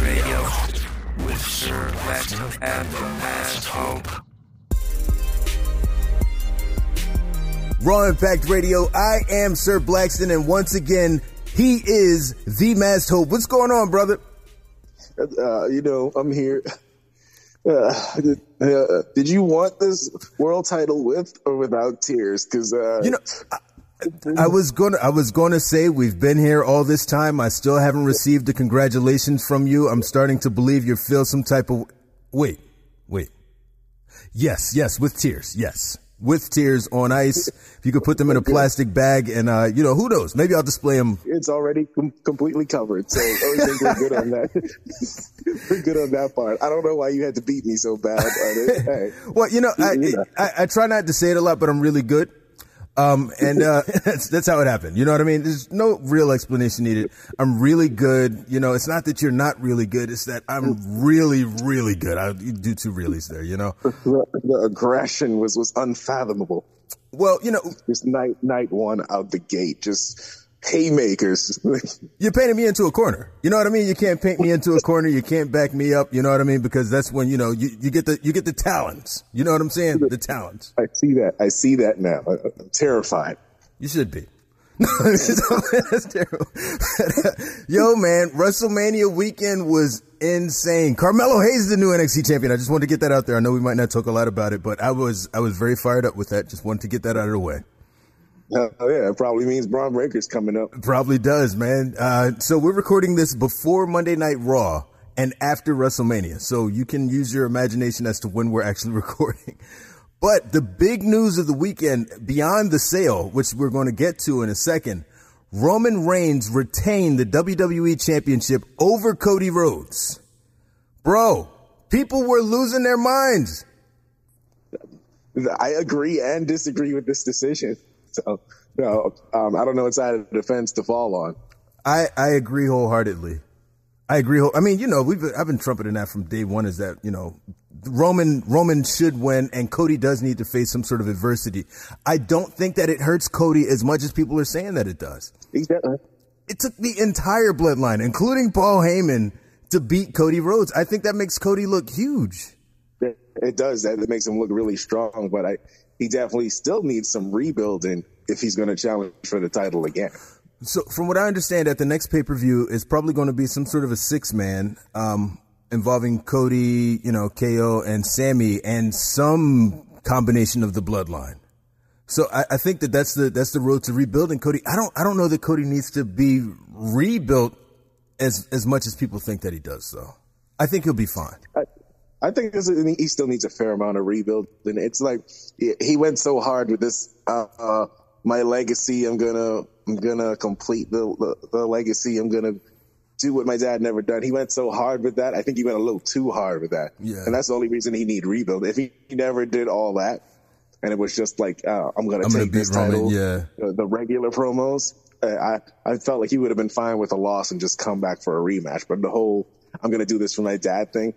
Radio with Sir Lex and the Masked Hope. Raw Impact Radio. I am Sir Blackston, and once again, he is the Masked Hope. What's going on, brother? Uh, you know, I'm here. Uh, uh, did you want this world title with or without tears? Because uh, you know, I, was gonna, I was gonna say we've been here all this time. I still haven't received the congratulations from you. I'm starting to believe you feel some type of. Wait, wait. Yes, yes, with tears. Yes with tears on ice. If you could put them in a plastic bag, and uh, you know, who knows? Maybe I'll display them. It's already com- completely covered, so we're good on that. we're good on that part. I don't know why you had to beat me so bad. Hey. well, you know, I, I, I try not to say it a lot, but I'm really good. Um, and, uh, that's, that's how it happened. You know what I mean? There's no real explanation needed. I'm really good. You know, it's not that you're not really good. It's that I'm really, really good. I do two reallys there, you know? The aggression was, was unfathomable. Well, you know, just night, night one out the gate, just haymakers. You're painting me into a corner. You know what I mean? You can't paint me into a corner. You can't back me up. You know what I mean? Because that's when, you know, you, you get the, you get the talents. You know what I'm saying? The talents. I see that. I see that now. I'm terrified. You should be. that's terrible. Yo, man, WrestleMania weekend was insane. Carmelo Hayes is the new NXT champion. I just wanted to get that out there. I know we might not talk a lot about it, but I was, I was very fired up with that. Just wanted to get that out of the way. Oh yeah, it probably means Bron Breakker's coming up. probably does, man. Uh, so we're recording this before Monday Night Raw and after WrestleMania, so you can use your imagination as to when we're actually recording. But the big news of the weekend, beyond the sale, which we're going to get to in a second, Roman Reigns retained the WWE Championship over Cody Rhodes. Bro, people were losing their minds. I agree and disagree with this decision. So, you know, um, I don't know what side of the fence to fall on. I, I agree wholeheartedly. I agree. I mean, you know, we've I've been trumpeting that from day one. Is that you know, Roman Roman should win, and Cody does need to face some sort of adversity. I don't think that it hurts Cody as much as people are saying that it does. Exactly. It took the entire bloodline, including Paul Heyman, to beat Cody Rhodes. I think that makes Cody look huge. It does. That makes him look really strong. But I, he definitely still needs some rebuilding if he's going to challenge for the title again. So, from what I understand, at the next pay per view is probably going to be some sort of a six man um, involving Cody, you know, KO and Sami, and some combination of the bloodline. So I, I, think that that's the that's the road to rebuilding Cody. I don't I don't know that Cody needs to be rebuilt as as much as people think that he does. Though I think he'll be fine. I, I think this is, he still needs a fair amount of rebuild. And it's like he went so hard with this. Uh, uh, my legacy. I'm gonna I'm gonna complete the, the, the legacy. I'm gonna do what my dad never done. He went so hard with that. I think he went a little too hard with that. Yeah. And that's the only reason he need rebuild. If he, he never did all that, and it was just like uh, I'm gonna I'm take gonna this Roman, title, yeah. Uh, the regular promos. I I felt like he would have been fine with a loss and just come back for a rematch. But the whole I'm gonna do this for my dad thing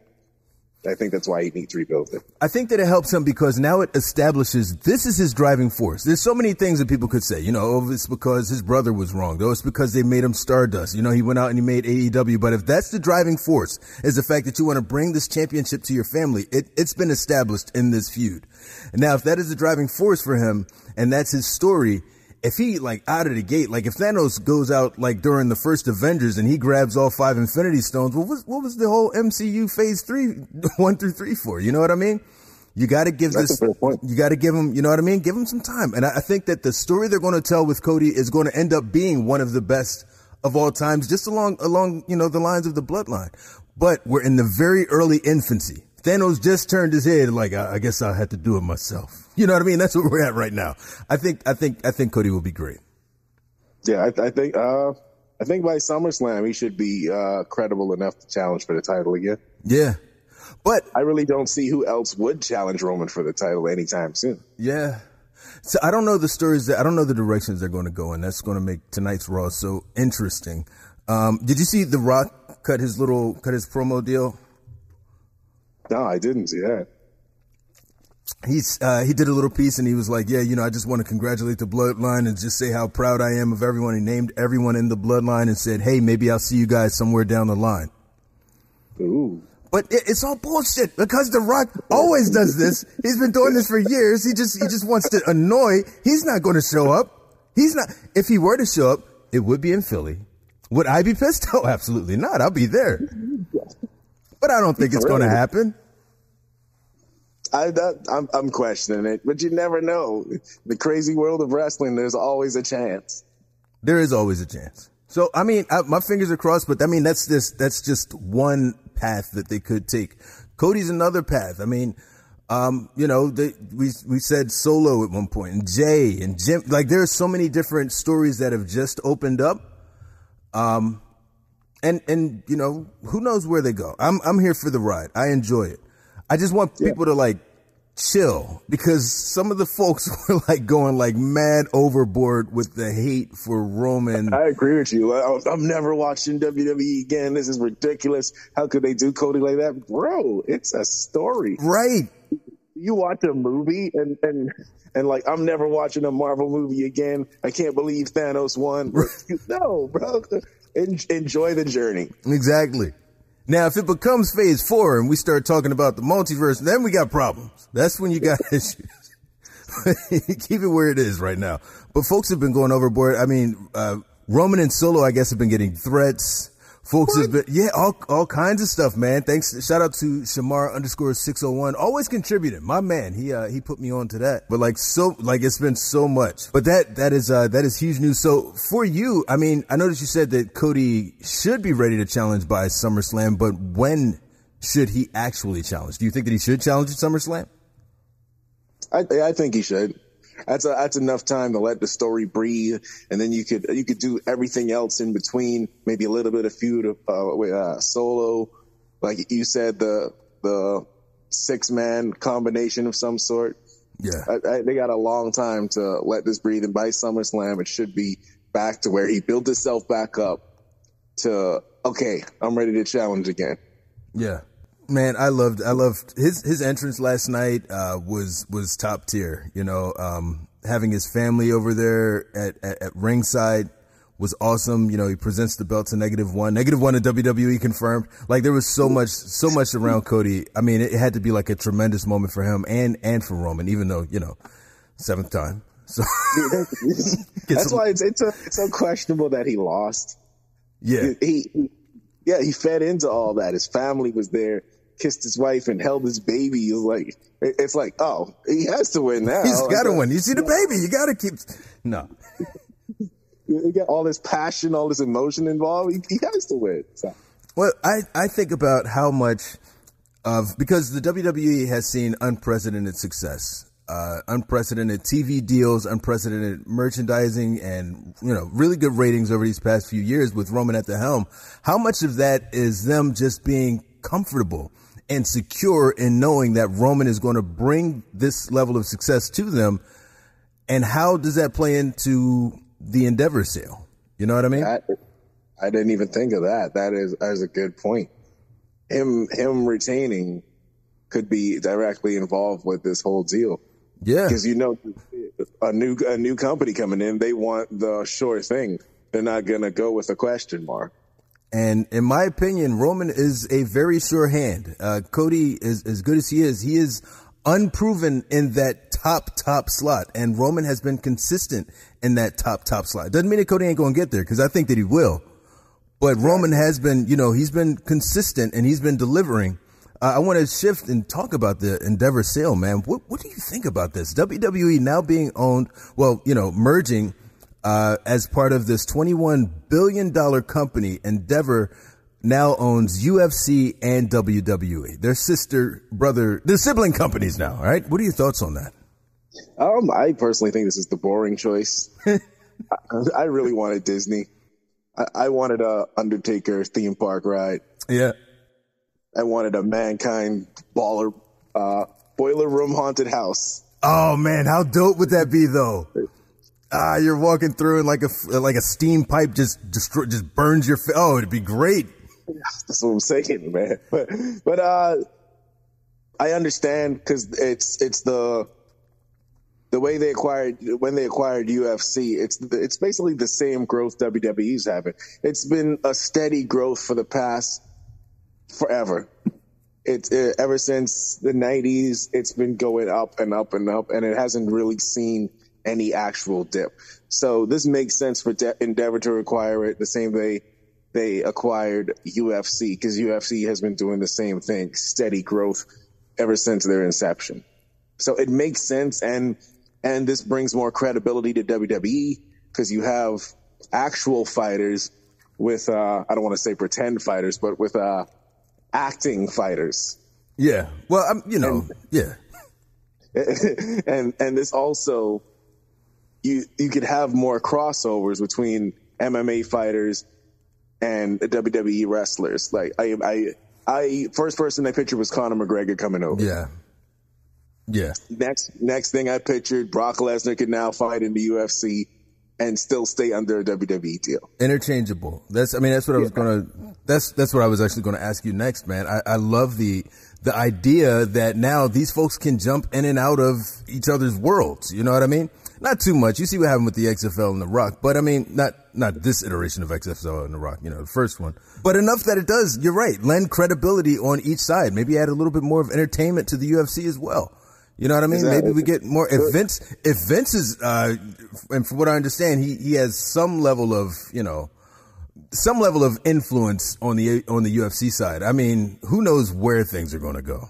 I think that's why he needs to rebuilding. I think that it helps him because now it establishes this is his driving force. There's so many things that people could say, you know, oh, it's because his brother was wrong. Oh, it's because they made him Stardust. You know, he went out and he made AEW. But if that's the driving force, is the fact that you want to bring this championship to your family, it, it's been established in this feud. Now, if that is the driving force for him, and that's his story, if he like out of the gate, like if Thanos goes out like during the first Avengers and he grabs all five Infinity Stones, what was what was the whole MCU Phase three, one through three for? You know what I mean? You got to give That's this. You got to give him. You know what I mean? Give him some time. And I, I think that the story they're going to tell with Cody is going to end up being one of the best of all times, just along along you know the lines of the bloodline. But we're in the very early infancy. Thanos just turned his head like, I, I guess I had to do it myself. You know what I mean? That's where we're at right now. I think, I think, I think Cody will be great. Yeah, I, I think, uh, I think by SummerSlam he should be uh, credible enough to challenge for the title again. Yeah, but I really don't see who else would challenge Roman for the title anytime soon. Yeah. So I don't know the stories that I don't know the directions they're going to go in. That's going to make tonight's Raw so interesting. Um, did you see The Rock cut his little cut his promo deal? No, I didn't see that he's uh, he did a little piece and he was like, yeah, you know, I just want to congratulate the bloodline and just say how proud I am of everyone. He named everyone in the bloodline and said, hey, maybe I'll see you guys somewhere down the line. Ooh. But it, it's all bullshit because The Rock always does this. He's been doing this for years. He just he just wants to annoy. He's not going to show up. He's not. If he were to show up, it would be in Philly. Would I be pissed? Oh, absolutely not. I'll be there. But I don't think it's going to happen. I, that, I'm, I'm questioning it, but you never know. The crazy world of wrestling, there's always a chance. There is always a chance. So, I mean, I, my fingers are crossed, but I mean, that's just, that's just one path that they could take. Cody's another path. I mean, um, you know, they, we, we said solo at one point and Jey and Jim, like there are so many different stories that have just opened up. Um, and, and, you know, who knows where they go? I'm, I'm here for the ride. I enjoy it. I just want yeah. people to like chill because some of the folks were like going like mad overboard with the hate for Roman. I agree with you. I, am never watching WWE again. This is ridiculous. How could they do Cody like that, bro? It's a story, right? You watch a movie and and and like I'm never watching a Marvel movie again. I can't believe Thanos won. no, bro. enjoy the journey. Exactly. Now, if it becomes phase four and we start talking about the multiverse, then we got problems. That's when you got issues. Keep it where it is right now. But folks have been going overboard. I mean, uh, Roman and Solo, I guess, have been getting threats. Folks have been, yeah, all, all kinds of stuff, man. Thanks. Shout out to Shamar underscore 601. Always contributing. My man. He, uh, he put me on to that. But like, so, like, it's been so much. But that, that is, uh, that is huge news. So for you, I mean, I noticed you said that Cody should be ready to challenge by SummerSlam, but when should he actually challenge? Do you think that he should challenge at SummerSlam? I, I think he should that's a, that's enough time to let the story breathe, and then you could you could do everything else in between. Maybe a little bit of feud uh, with uh, solo, like you said, the the six man combination of some sort. Yeah, I, I, they got a long time to let this breathe, and by SummerSlam, it should be back to where he built himself back up to okay, I'm ready to challenge again. Yeah. Man, I loved I loved his his entrance last night uh, was was top tier. You know, um, having his family over there at, at, at ringside was awesome. You know, he presents the belt to negative one. Negative one to WWE confirmed. Like there was so much, so much around Cody. I mean, it had to be like a tremendous moment for him and, and for Roman, even though, you know, seventh time. So that's some, why it's, it's, a, it's so questionable that he lost. Yeah. He, he, yeah, he fed into all that. His family was there kissed his wife and held his baby. It's like it's like, oh, he has to win now. He's got to win. You see the baby. You got to keep. No. you get all this passion, all this emotion involved. He, he has to win. So. Well, I I think about how much of because the WWE has seen unprecedented success. Uh, unprecedented TV deals, unprecedented merchandising, and you know really good ratings over these past few years with Roman at the helm. How much of that is them just being comfortable and secure in knowing that Roman is going to bring this level of success to them. And how does that play into the Endeavor sale? You know what I mean? I, I didn't even think of that. That is that is a good point. Him him retaining could be directly involved with this whole deal. Yeah, because you know a new a new company coming in, they want the sure thing. They're not gonna go with a question mark. And in my opinion, Roman is a very sure hand. Uh, Cody is as good as he is. He is unproven in that top, top slot. And Roman has been consistent in that top, top slot. Doesn't mean that Cody ain't going to get there because I think that he will. But Roman has been, you know, he's been consistent and he's been delivering. Uh, I want to shift and talk about the Endeavor sale, man. What, what do you think about this? WWE now being owned, well, you know, merging uh, as part of this $21 billion company, Endeavor now owns UFC and WWE. Their sister, brother, they're sibling companies now, all right? What are your thoughts on that? Um, I personally think this is the boring choice. I, I, really wanted Disney. I, I, wanted a Undertaker theme park ride. Yeah. I wanted a Mankind baller, uh, boiler room haunted house. Oh man, how dope would that be though? Ah, you're walking through and like a like a steam pipe just destroy, just burns your face. Oh, it'd be great. That's what I'm saying, man. But but uh, I understand because it's it's the the way they acquired when they acquired UFC. It's it's basically the same growth WWE's having. It's been a steady growth for the past forever. It's it, ever since the '90s. It's been going up and up and up, and it hasn't really seen any actual dip. So this makes sense for De- Endeavor to acquire it the same way they acquired UFC because UFC has been doing the same thing, steady growth ever since their inception. So it makes sense, and and this brings more credibility to WWE because you have actual fighters with uh, I don't want to say pretend fighters, but with uh, acting fighters. Yeah. Well, I'm, you know, and, yeah. and and this also you you could have more crossovers between MMA fighters and WWE wrestlers. Like I I I first person I pictured was Conor McGregor coming over. Yeah. Yeah. Next next thing I pictured, Brock Lesnar could now fight in the UFC and still stay under a WWE deal. Interchangeable. That's I mean that's what I was gonna that's that's what I was actually gonna ask you next, man. I, I love the the idea that now these folks can jump in and out of each other's worlds. You know what I mean? Not too much. You see what happened with the XFL and the Rock, but I mean, not not this iteration of XFL and the Rock. You know, the first one, but enough that it does. You're right. Lend credibility on each side. Maybe add a little bit more of entertainment to the UFC as well. You know what I mean? Exactly. Maybe we get more. If Vince, if Vince is, uh, and from what I understand, he he has some level of you know some level of influence on the on the UFC side. I mean, who knows where things are going to go?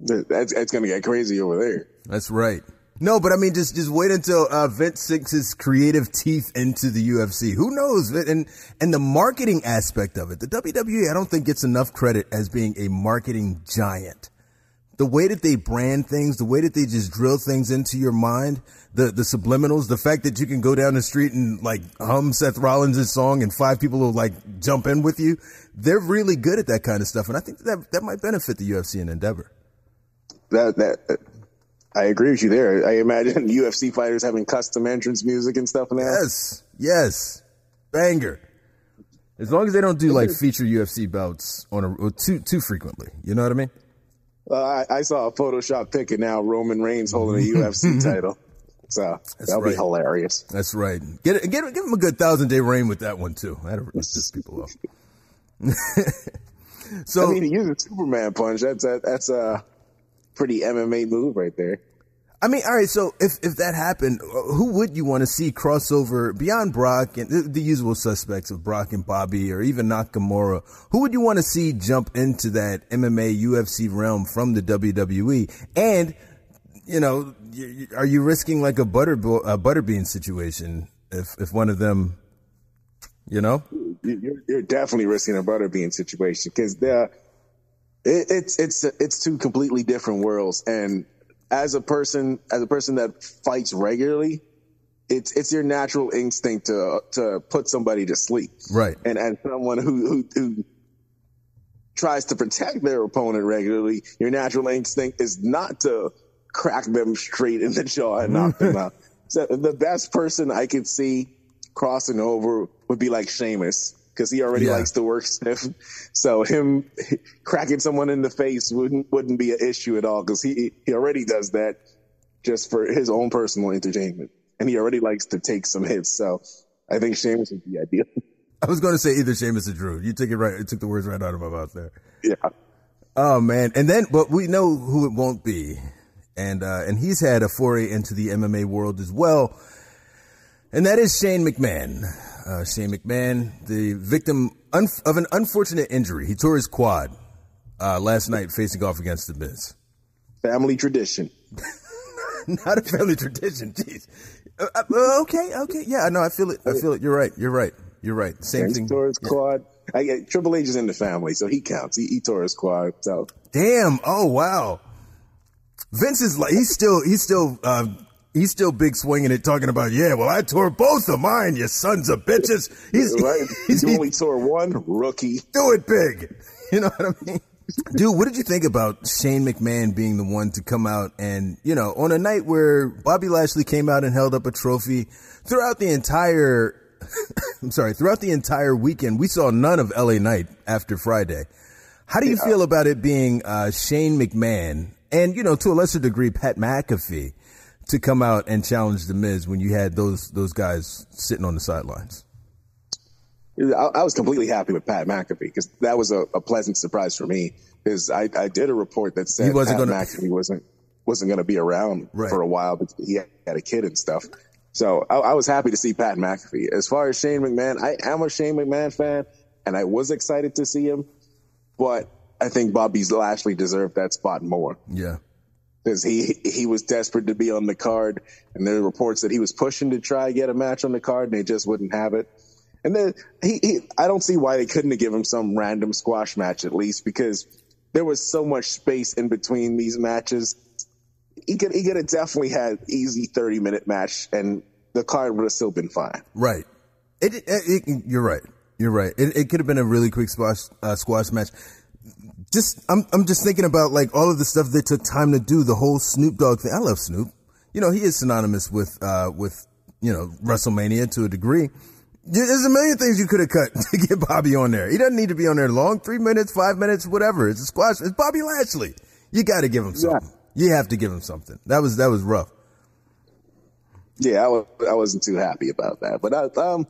That's, that's going to get crazy over there. That's right. No, but I mean, just just wait until uh, Vince sinks his creative teeth into the UFC. Who knows? And and the marketing aspect of it, the WWE, I don't think gets enough credit as being a marketing giant. The way that they brand things, the way that they just drill things into your mind, the the subliminals, the fact that you can go down the street and like hum Seth Rollins' song and five people will like jump in with you. They're really good at that kind of stuff, and I think that that might benefit the UFC and Endeavor. That that I agree with you there. I imagine UFC fighters having custom entrance music and stuff now. Yes, yes, banger. As long as they don't do like feature UFC bouts on a too too frequently, you know what I mean? Uh, I, I, saw a Photoshop pic and now Roman Reigns holding a UFC title. So That's that'll right. be hilarious. That's right. Get get give him a good thousand day reign with that one too. That'll piss people off. so I mean, he used a Superman punch. That's a, that's a pretty MMA move right there. I mean, all right. So if if that happened, uh, who would you want to see crossover beyond Brock and the, the, usual suspects of Brock and Bobby, or even Nakamura? Who would you want to see jump into that MMA UFC realm from the WWE? And you know, are you risking like a butter a butterbean situation if if one of them, you know, you're, you're definitely risking a butterbean situation because it, it's it's it's two completely different worlds and as a person, as a person that fights regularly, it's it's your natural instinct to to put somebody to sleep. Right. And and someone who who, who tries to protect their opponent regularly, your natural instinct is not to crack them straight in the jaw and knock them out. So the best person I could see crossing over would be like Sheamus because he already yeah. likes to work stiff. So him cracking someone in the face wouldn't wouldn't be an issue at all because he he already does that just for his own personal entertainment, and he already likes to take some hits. So I think Sheamus would be ideal. I was going to say either Sheamus or Drew. You took it right. You took the words right out of my mouth there. Yeah. Oh man, and then but we know who it won't be, and uh, and he's had a foray into the MMA world as well, and that is Shane McMahon uh, Shane McMahon, the victim un- of an unfortunate injury. He tore his quad uh, last night facing off against The Miz. Family tradition. Not a family tradition. Jeez. Uh, uh, okay, okay. Yeah, no, I feel it. I feel it. You're right. You're right. You're right. Same thing. Tore his yeah. quad. I get Triple H is in the family, so he counts. He, he tore his quad. So damn. Oh wow. Vince is like he's still he's still uh, he's still big swinging it, talking about, yeah, well, I tore both of mine, you sons of bitches. He's, right. He's, he only tore one rookie. Do it big. You know what I mean? Dude, what did you think about Shane McMahon being the one to come out and, you know, on a night where Bobby Lashley came out and held up a trophy throughout the entire, I'm sorry, throughout the entire weekend, we saw none of LA Knight after Friday. How do you yeah. feel about it being uh, Shane McMahon and, you know, to a lesser degree, Pat McAfee to come out and challenge the Miz when you had those those guys sitting on the sidelines? I, I was completely happy with Pat McAfee because that was a, a, pleasant surprise for me. Because I, I, did a report that said he wasn't Pat gonna, McAfee wasn't wasn't going to be around right. for a while, but he had a kid and stuff. So I, I, was happy to see Pat McAfee. As far as Shane McMahon, I am a Shane McMahon fan, and I was excited to see him, but I think Bobby Lashley deserved that spot more. Yeah. Because he he was desperate to be on the card, and there were reports that he was pushing to try to get a match on the card, and they just wouldn't have it. And then he, he I don't see why they couldn't have given him some random squash match at least, because there was so much space in between these matches. He could he could have definitely had easy thirty minute match, and the card would have still been fine. Right. It, it, it you're right. You're right. It, it could have been a really quick squash uh, squash match just I'm I'm just thinking about like all of the stuff they took time to do. The whole Snoop Dogg thing. I love Snoop. You know, he is synonymous with uh with you know WrestleMania to a degree. There's a million things you could have cut to get Bobby on there. He doesn't need to be on there long, three minutes, five minutes, whatever. It's a squash. It's Bobby Lashley. You got to give him something. Yeah. You have to give him something. That was that was rough. Yeah, I, was, I wasn't too happy about that, but I um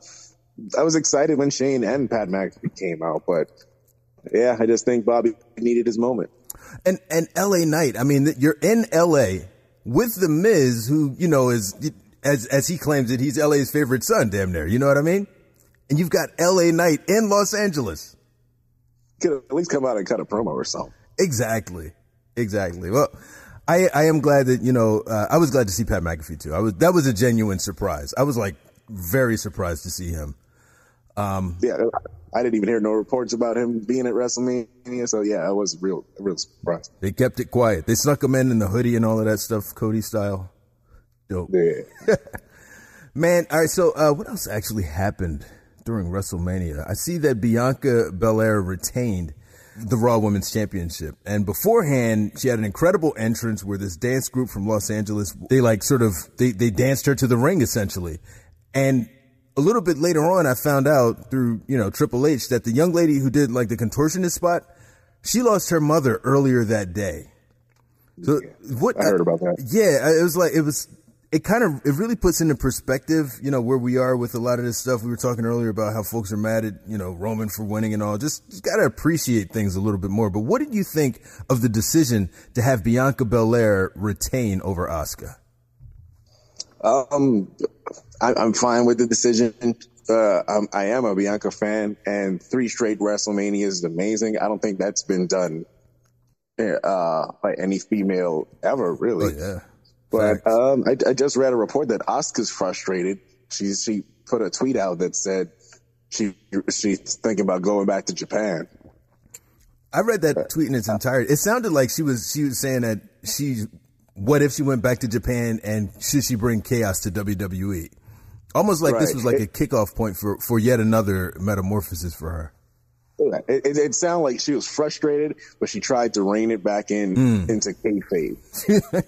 I was excited when Shane and Pat McAfee came out, but yeah, I just think Bobby needed his moment. And and L.A. Knight, I mean, you're in L.A. with the Miz, who you know is as as he claims it, he's L.A.'s favorite son, damn near. You know what I mean? And you've got L.A. Knight in Los Angeles. Could at least come out and cut a promo or something. Exactly, exactly. Well. I, I am glad that you know uh, I was glad to see Pat McAfee too. I was that was a genuine surprise. I was like very surprised to see him. Um, yeah, I didn't even hear no reports about him being at WrestleMania. So yeah, I was real, real surprised. They kept it quiet. They snuck him in in the hoodie and all of that stuff, Cody style. Dope. Yeah. Man, all right. So uh, what else actually happened during WrestleMania? I see that Bianca Belair retained the Raw Women's Championship. And beforehand, she had an incredible entrance where this dance group from Los Angeles, they like sort of, they, they danced her to the ring essentially. And a little bit later on, I found out through, you know, Triple H that the young lady who did like the contortionist spot, she lost her mother earlier that day. So what I heard about that. Yeah, it was like it was. It kind of it really puts into perspective, you know, where we are with a lot of this stuff. We were talking earlier about how folks are mad at you know Roman for winning and all. Just, just got to appreciate things a little bit more. But what did you think of the decision to have Bianca Belair retain over Asuka? Um, I, am fine with the decision. Uh, I'm, I am a Bianca fan, and three straight WrestleMania is amazing. I don't think that's been done uh, by any female ever, really. Oh, yeah. But um, I, I, just read a report that Asuka's frustrated. She she put a tweet out that said she she's thinking about going back to Japan. I read that tweet in its entirety. It sounded like she was she was saying that she what if she went back to Japan and should she bring chaos to WWE? Almost like right. this was like it, a kickoff point for, for yet another metamorphosis for her. It, it, it, sounded like she was frustrated, but she tried to rein it back in mm. into kayfabe.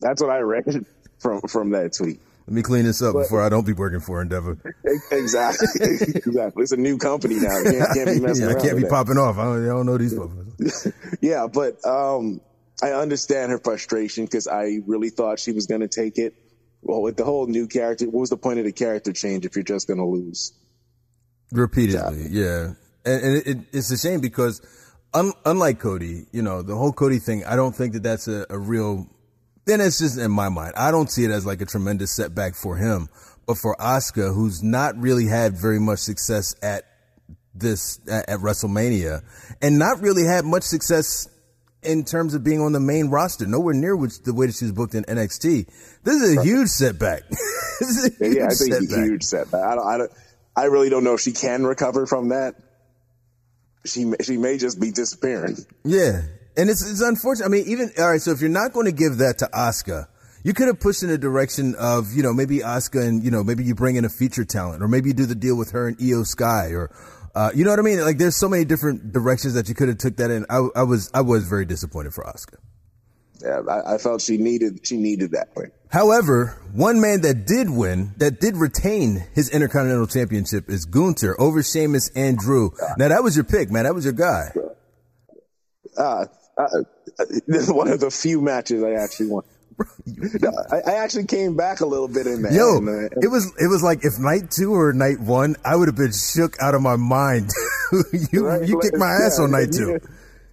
That's what I read from from that tweet. Let me clean this up but, before I don't be working for Endeavor. Exactly, exactly. It's a new company now. I can't, can't be messing yeah, I can't be that. popping off. I don't, I don't know these folks. yeah, but um, I understand her frustration because I really thought she was going to take it. Well, with the whole new character, what was the point of the character change if you're just going to lose? Repeatedly, yeah. And, and it, it's a shame because un, unlike Cody, you know, the whole Cody thing, I don't think that that's a, a real, then it's just in my mind. I don't see it as like a tremendous setback for him. But for Asuka, who's not really had very much success at this, at, at WrestleMania and not really had much success in terms of being on the main roster, nowhere near which the way that she was booked in NXT. This is a right. huge setback. a huge yeah, I think setback. a huge setback. I don't, I don't, I really don't know if she can recover from that. She she may just be disappearing. Yeah, and it's it's unfortunate. I mean, even all right. So if you're not going to give that to Asuka, you could have pushed in a direction of you know maybe Asuka and you know maybe you bring in a feature talent, or maybe you do the deal with her and Iyo Sky, or uh, you know what I mean? Like there's so many different directions that you could have took that in. I, I was I was very disappointed for Asuka. Yeah, I, I, felt she needed she needed that win. However, one man that did win, that did retain his Intercontinental Championship is Gunther over Sheamus and Drew. Now that was your pick, man. That was your guy. Uh, uh, this is one of the few matches I actually won. No, I, I actually came back a little bit in that. Yo, it was it was like if night two or night one, I would have been shook out of my mind. you right? you kicked my ass Yeah, on night if two. you-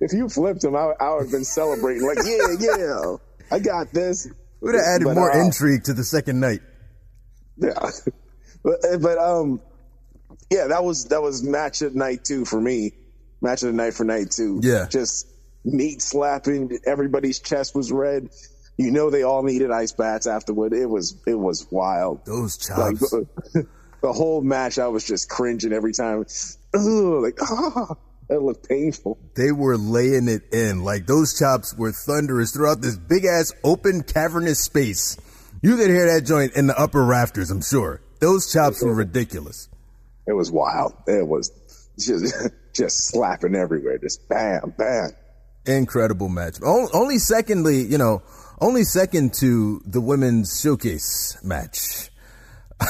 If you flipped him, I, I would have been celebrating like, yeah, yeah, I got this. Would have added But, more uh, intrigue to the second night. Yeah, but but um, yeah, that was that was match of night two for me. Match of the night for night two. Yeah. just meat slapping. Everybody's chest was red. You know they all needed ice baths afterward. It was it was wild. Those chops. the, the whole match, I was just cringing every time. Ugh, like ah, that looked painful. they were laying it in. Like those chops were thunderous throughout this big ass open cavernous space. You could hear that joint in the upper rafters, I'm sure. Those chops were ridiculous. It was wild. It was just just slapping everywhere. Just bam, bam. Incredible match. Only secondly, you know, only second to the women's showcase match.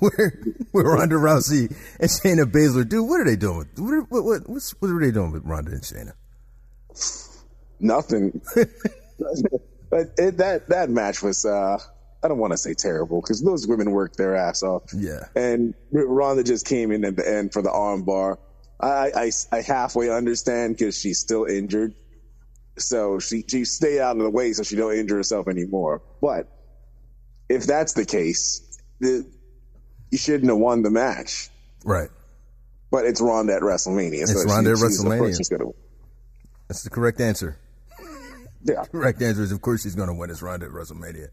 where where Ronda Rousey and Shayna Baszler, dude, what are they doing with what what, what what's, what are they doing with Ronda and Shayna? nothing. but it, that that match was uh I don't want to say terrible because those women worked their ass off. Yeah. And Ronda just came in at the end for the arm bar. I I, I halfway understand because she's still injured, so she she stayed out of the way so she don't injure herself anymore. But if that's the case, the, you shouldn't have won the match. Right. But it's Ronda at WrestleMania. It's so Ronda at WrestleMania. gonna. That's the correct answer. Yeah. Correct answer is of course she's going to win. It's Ronda at WrestleMania.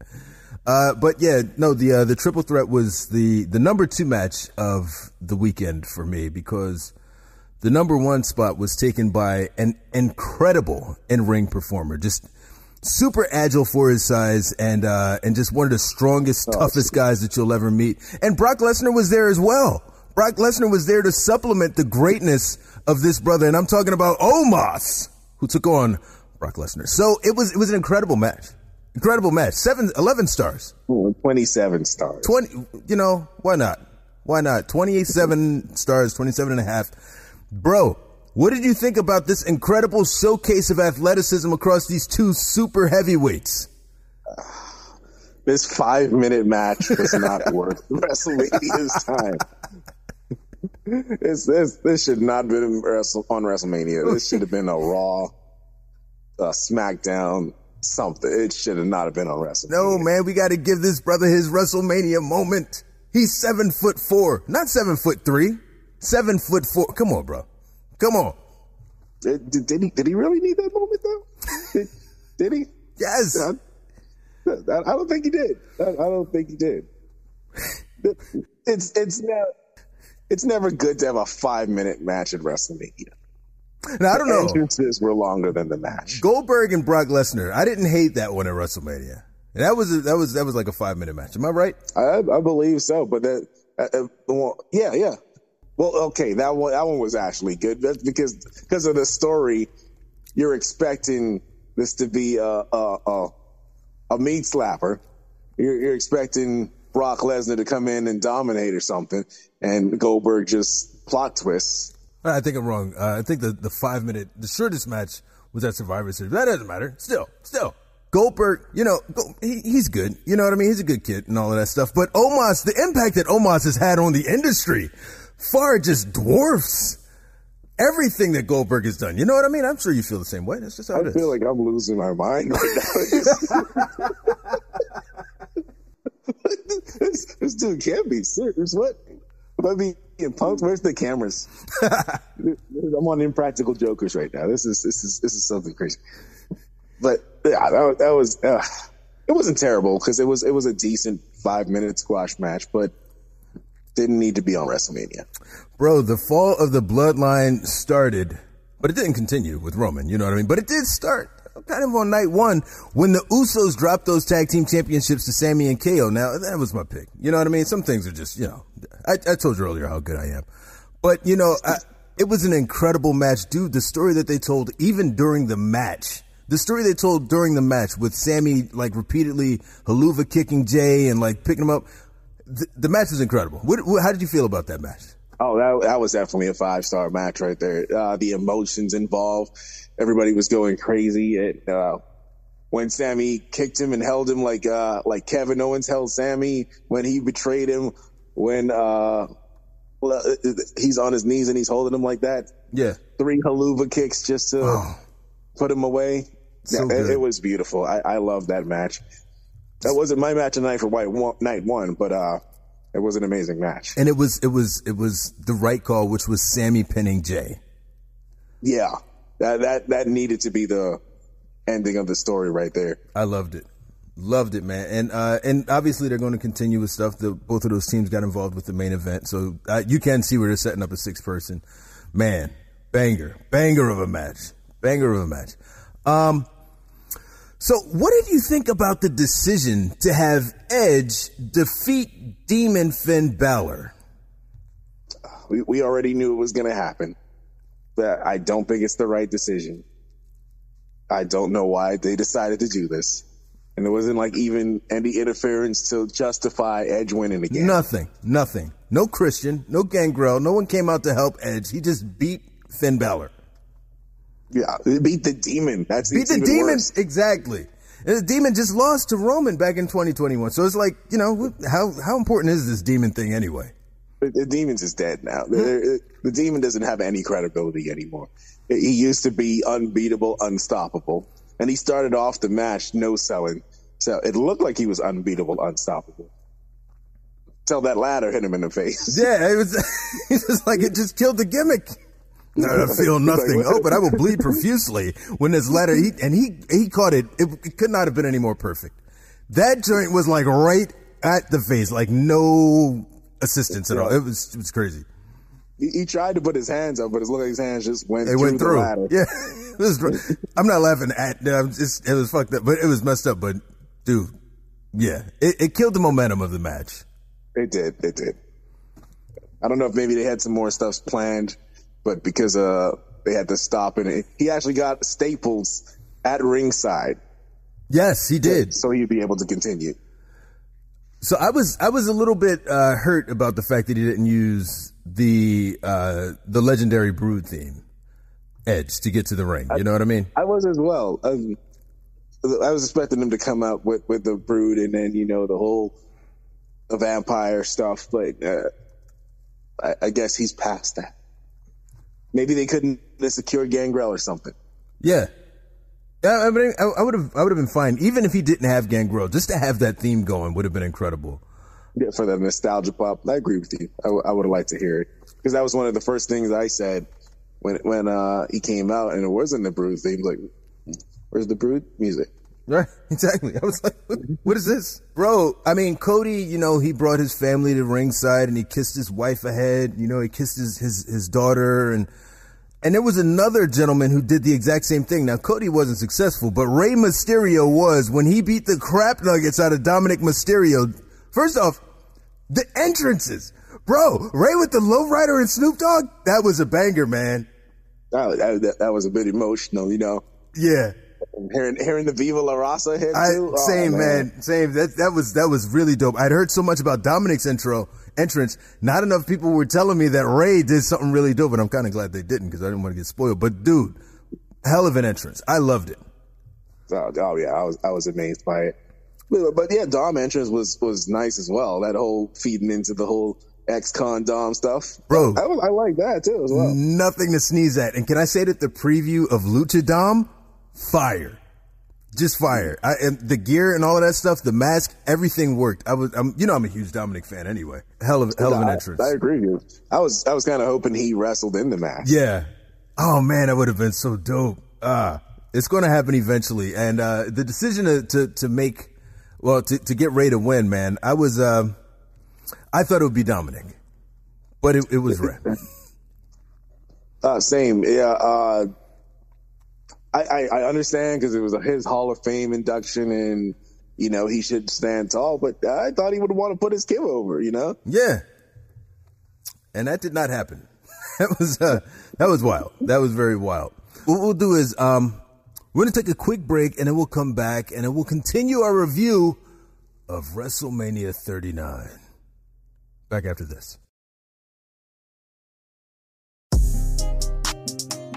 Uh, but yeah, no, the uh, the triple threat was the the number two match of the weekend for me because the number one spot was taken by an incredible in ring performer, just super agile for his size and uh, and just one of the strongest, toughest guys that you'll ever meet. And Brock Lesnar was there as well. Brock Lesnar was there to supplement the greatness of this brother, and I'm talking about Omos, who took on Brock Lesnar. So it was it was an incredible match, incredible match. Seven, 11 stars. Ooh, 27 stars. 20 you know why not why not 27 stars 27 and a half bro what did you think about this incredible showcase of athleticism across these two super heavyweights This five minute match was not worth WrestleMania's time. This, this, this should not have been Wrestle, on WrestleMania. This should have been a Raw, a SmackDown, something. It should have not have been on WrestleMania. no man we got to give this brother his wrestlemania moment he's seven foot four not seven foot three seven foot four come on bro come on Did, did, did he, did he really need that moment though? Did, did he? yes I, I I don't think he did. I, I don't think he did. It's it's never it's never good to have a five minute match at WrestleMania. now, i don't know Entrances were longer than the match. goldberg and brock lesnar i didn't hate that one at wrestlemania that was a, that was that was like a five minute match am i right I, I believe so, but that, uh, uh, well, yeah, yeah. Well, okay, that one, that one was actually good. That's because because of the story. You're expecting this to be a a, a, a meat slapper. You're, you're expecting Brock Lesnar to come in and dominate or something, and Goldberg just plot twists. I think I'm wrong. Uh, I think the, the five minute, the shortest match was at Survivor Series. That doesn't matter. Still, still. Goldberg, you know, he, he's good. You know what I mean? He's a good kid and all of that stuff. But Omos, the impact that Omos has had on the industry far just dwarfs everything that Goldberg has done. You know what I mean? I'm sure you feel the same way. That's just how I it is. feel like I'm losing my mind right now. this, this dude can't be serious. What? Am I being punked? Where's the cameras? I'm on Impractical Jokers right now. This is this is this is something crazy. But yeah, that, that was uh, it wasn't terrible because it was it was a decent five minute squash match, but didn't need to be on WrestleMania. Bro, the fall of the bloodline started, but it didn't continue with Roman, you know what I mean? But it did start kind of on night one when the Usos dropped those tag team championships to Sami and KO. Now, that was my pick. You know what I mean? Some things are just, you know, I, I told you earlier how good I am. But, you know, I, it was an incredible match. Dude, the story that they told even during the match, the story they told during the match with Sami, like, repeatedly Helluva kicking Jey and, like, picking him up, the, the match was incredible. What, what, how did you feel about that match? Oh, that, that was definitely a five star match right there. Uh, the emotions involved, everybody was going crazy. It, uh, when Sami kicked him and held him like uh like Kevin Owens held Sami when he betrayed him when uh he's on his knees and he's holding him like that. Yeah. Three Helluva kicks just to oh. put him away. So yeah, it, it, was beautiful. I, I love that match. That wasn't my match tonight for White one, Night One, but uh, it was an amazing match. And it was it was it was the right call, which was Sami pinning Jey. Yeah, that that that needed to be the ending of the story right there. I loved it. Loved it, man, and uh, and obviously they're going to continue with stuff. The, both of those teams got involved with the main event, so uh, you can see where they're setting up a six person. Man, banger, banger of a match, banger of a match. Um, so what did you think about the decision to have Edge defeat Demon Finn Balor? We we already knew it was going to happen, but I don't think it's the right decision. I don't know why they decided to do this. And it wasn't like even any interference to justify Edge winning again. Nothing. Nothing. No Christian, no Gangrel. No one came out to help Edge. He just beat Finn Balor. Yeah, beat the demon. That's beat the demon. Worse. Exactly. And the demon just lost to Roman back in 2021. So it's like, you know, how how important is this demon thing anyway? The, the demon's is dead now. The, the demon doesn't have any credibility anymore. He used to be unbeatable, unstoppable. And he started off the match no selling. So it looked like he was unbeatable, unstoppable. Till that ladder hit him in the face. Yeah, it was, it was like it just killed the gimmick. I feel nothing. oh, but I will bleed profusely when this letter. he, and he, he caught it. it. It could not have been any more perfect. That joint was like right at the face, like no assistance at all. It was, it was crazy. He, he, tried to put his hands up, but it looked like his hands just went, through, went through. Yeah, was, I'm not laughing at. I'm just, it was fucked up, but it was messed up. But dude, yeah, it, it killed the momentum of the match. It did. It did. I don't know if maybe they had some more stuff planned, but because uh they had to stop and he actually got staples at ringside. Yes, he did. So he'd be able to continue. So I was I was a little bit uh, hurt about the fact that he didn't use the uh, the legendary Brood theme, Edge, to get to the ring. You know what I mean? I was as well. Um, I was expecting him to come out with with the Brood and then you know the whole vampire stuff, but uh, I, I, guess he's past that. Maybe they couldn't secure Gangrel or something. Yeah. I, mean, I would have, I would have been fine, even if he didn't have Gangrel. Just to have that theme going would have been incredible. Yeah, for the nostalgia pop, I agree with you. I, w- I would have liked to hear it because that was one of the first things I said when when uh, he came out, and it wasn't the Brood theme. Like, where's the Brood music? Right, exactly. I was like, what, what is this? Bro, I mean, Cody, you know, he brought his family to ringside and he kissed his wife ahead. You know, he kissed his, his, his daughter and, and there was another gentleman who did the exact same thing. Now, Cody wasn't successful, but Rey Mysterio was when he beat the crap nuggets out of Dominic Mysterio. First off, the entrances. Bro, Rey with the lowrider and Snoop Dogg, that was a banger, man. That, that, that was a bit emotional, you know? Yeah. Hearing hearing the Viva La Raza hit I, too. Oh, same oh, man. man. same. That that was that was really dope. I'd heard so much about Dominic's intro entrance. Not enough people were telling me that Rey did something really dope, and I'm kind of glad they didn't because I didn't want to get spoiled. But dude, hell of an entrance. I loved it. Oh, oh yeah, I was I was amazed by it. But, but yeah, Dom entrance was was nice as well. That whole feeding into the whole ex-con Dom stuff. Bro. I, I, like that too as well. Nothing to sneeze at. And can I say that the preview of Lucha Dom fire. Just fire. I, and the gear and all of that stuff, the mask, everything worked. I was, I'm, you know, I'm a huge Dominic fan anyway. Hell of, hell of an entrance. I, I agree with you. I was, I was kind of hoping he wrestled in the match. Yeah. Oh man, that would have been so dope. Ah, it's going to happen eventually. And uh, the decision to, to, to make, well, to, to get Rey to win, man, I was, uh, I thought it would be Dominic, but it, it was Rey. uh, same. Yeah. I, I, I understand because it was his Hall of Fame induction and, you know, he should stand tall, but I thought he would want to put his kid over, you know? Yeah. And that did not happen. that was, uh, that was wild. That was very wild. What we'll do is, um, we're going to take a quick break and then we'll come back and then we'll continue our review of WrestleMania 39. Back after this.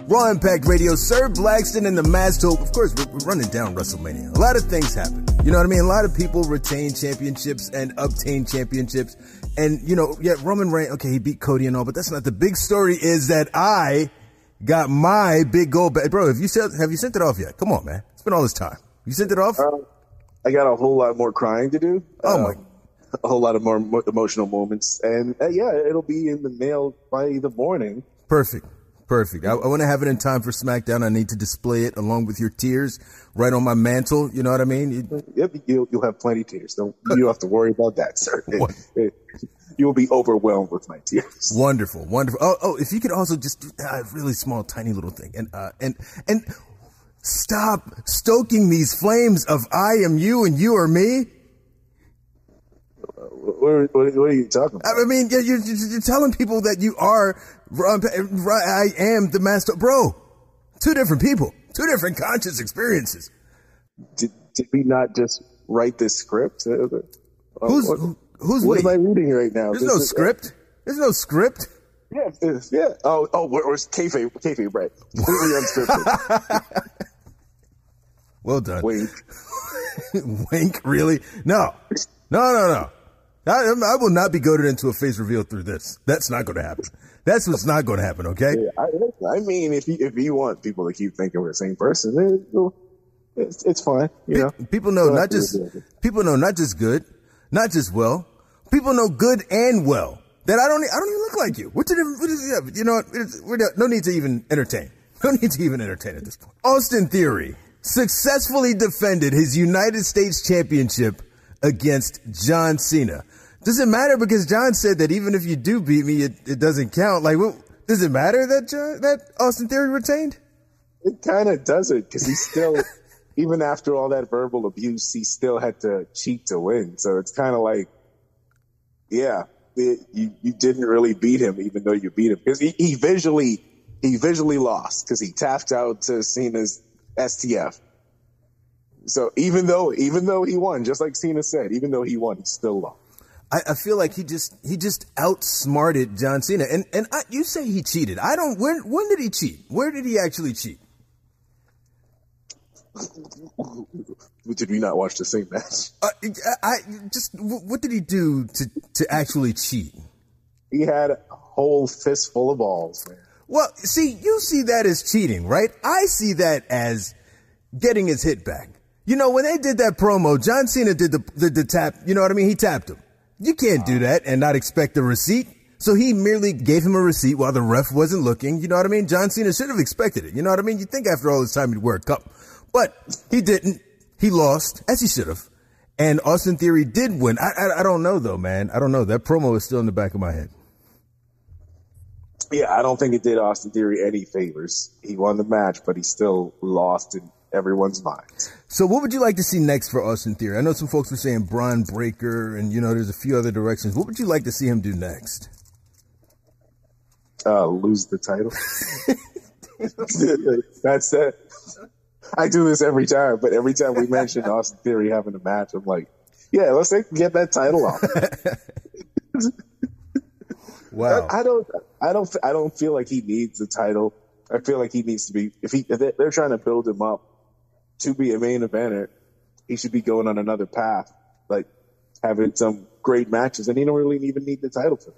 Raw Impact Radio, Sir Blackston and the Masked Hope. Of course, we're, we're running down WrestleMania. A lot of things happen. You know what I mean? A lot of people retain championships and obtain championships. And, you know, yeah, Roman Reigns, okay, he beat Cody and all, but that's not the big story is that I got my big gold back. Bro, have you sent, have you sent it off yet? Come on, man. It's been all this time. You sent it off? Uh, I got a whole lot more crying to do. Oh, my. Um, a whole lot of more mo- emotional moments. And uh, yeah, it'll be in the mail by the morning. Perfect. Perfect. I, I want to have it in time for SmackDown. I need to display it along with your tears right on my mantle. You know what I mean? You- Yep, you'll, you'll have plenty of tears. Don't you don't have to worry about that, sir. You'll be overwhelmed with my tears. Wonderful, wonderful. Oh, oh, if you could also just do a really small, tiny little thing, and uh, and and stop stoking these flames of I am you and you are me. What, what, what are you talking about? I mean, you're, you're, telling people that you are, um, I am the master, bro. Two different people, two different conscious experiences. Did, did we not just write this script? Uh, uh, Who's what, who's what am I reading right now? There's This no is- script. There's no script. Yeah, yeah. Oh, oh, where- where's kayfabe? Kayfabe, right? Completely unscripted. Well done. Wink. Wink, really? No, no, no, no. I, I will not be goaded into a face reveal through this. That's not going to happen. That's what's not going to happen. Okay. I, I mean, if you if you want people to keep thinking we're the same person, then it's it's fine. You know, People know not just people know not just good, not just well. People know good and well. That I don't I don't even look like you. What's the difference? What is, yeah, you know? It's- we're not- no need to even entertain. No need to even entertain at this point. Austin Theory successfully defended his United States Championship against John Cena. Does it matter because John said that even if you do beat me, it, it doesn't count? Like, does it matter that John, that Austin Theory retained? it kind of doesn't because he still, even after all that verbal abuse, he still had to cheat to win. So it's kind of like, yeah, it, you you didn't really beat him, even though you beat him because he, he visually he visually lost because he tapped out to Cena's STF. So even though even though he won, just like Cena said, even though he won, he still lost. I, I feel like he just he just outsmarted John Cena. And and I, you say he cheated. I don't. When when did he cheat? Where did he actually cheat? Did we not watch the same match? Uh, I, I just what did he do to to actually cheat? He had a whole fistful of balls, man. Well, see, you see that as cheating, right? I see that as getting his hit back. You know, when they did that promo, John Cena did the, the, the tap, you know what I mean? He tapped him. You can't do that and not expect a receipt. So he merely gave him a receipt while the ref wasn't looking. You know what I mean? John Cena should have expected it. You know what I mean? You think after all this time he'd wear a cup, but he didn't. He lost as he should have. And Austin Theory did win. I, I, I don't know though, man. I don't know. That promo is still in the back of my head. Yeah, I don't think it did Austin Theory any favors. He won the match, but he still lost in everyone's minds. So what would you like to see next for Austin Theory? I know some folks were saying Bron Breakker and you know there's a few other directions. What would you like to see him do next? Uh, lose the title. That's it. I do this every time, but every time we mention Austin Theory having a match, I'm like, yeah, let's get that title off. Wow. I don't, I don't, I don't feel like he needs the title. I feel like he needs to be, if he, if they're trying to build him up to be a main eventer, he should be going on another path, like having some great matches, and he don't really even need the title for.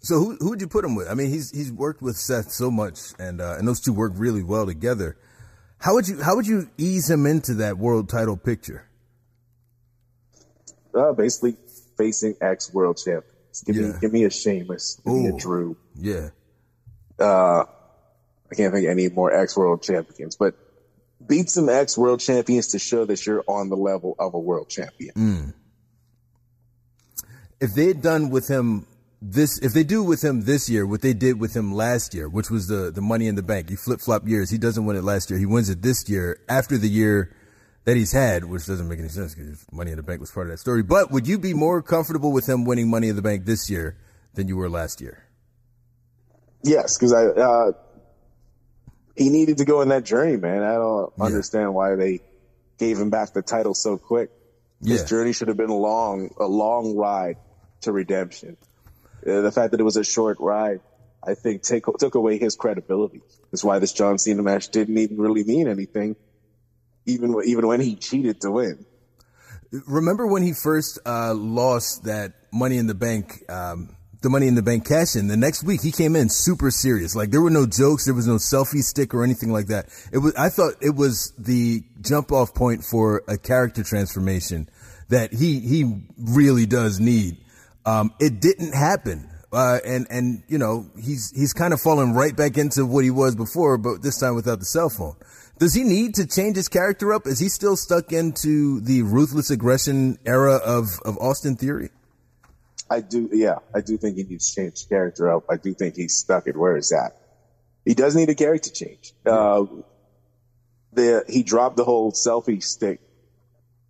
So who who would you put him with? I mean, he's he's worked with Seth so much, and uh, and those two work really well together. How would you how would you ease him into that world title picture? Uh, basically facing ex world champions. Give me, give me a Sheamus, give me a Drew. Yeah. Uh, I can't think of any more ex world champions, but beat some ex world champions to show that you're on the level of a world champion. Mm. If they had done with him this, if they do with him this year what they did with him last year, which was the the Money in the Bank, he flip flop years. He doesn't win it last year. He wins it this year after the year that he's had, which doesn't make any sense because Money in the Bank was part of that story. But would you be more comfortable with him winning Money in the Bank this year than you were last year? Yes, because I uh, he needed to go in that journey, man. I don't understand why they gave him back the title so quick. His Yeah. journey should have been a long, a long ride to redemption. Uh, the fact that it was a short ride, I think take, took away his credibility. That's why this John Cena match didn't even really mean anything, even even when he cheated to win. Remember when he first uh, lost that Money in the Bank, um, the Money in the Bank cash in? The next week he came in super serious. Like there were no jokes, there was no selfie stick or anything like that. It was. I thought it was the jump off point for a character transformation that he he really does need. Um, it didn't happen. Uh, and and you know he's he's kind of fallen right back into what he was before, but this time without the cell phone. Does he need to change his character up? Is he still stuck into the ruthless aggression era of of Austin Theory? I do, yeah, I do think he needs to change character up. I do think he's stuck at where he's at. He does need a character change. Uh, the he dropped the whole selfie stick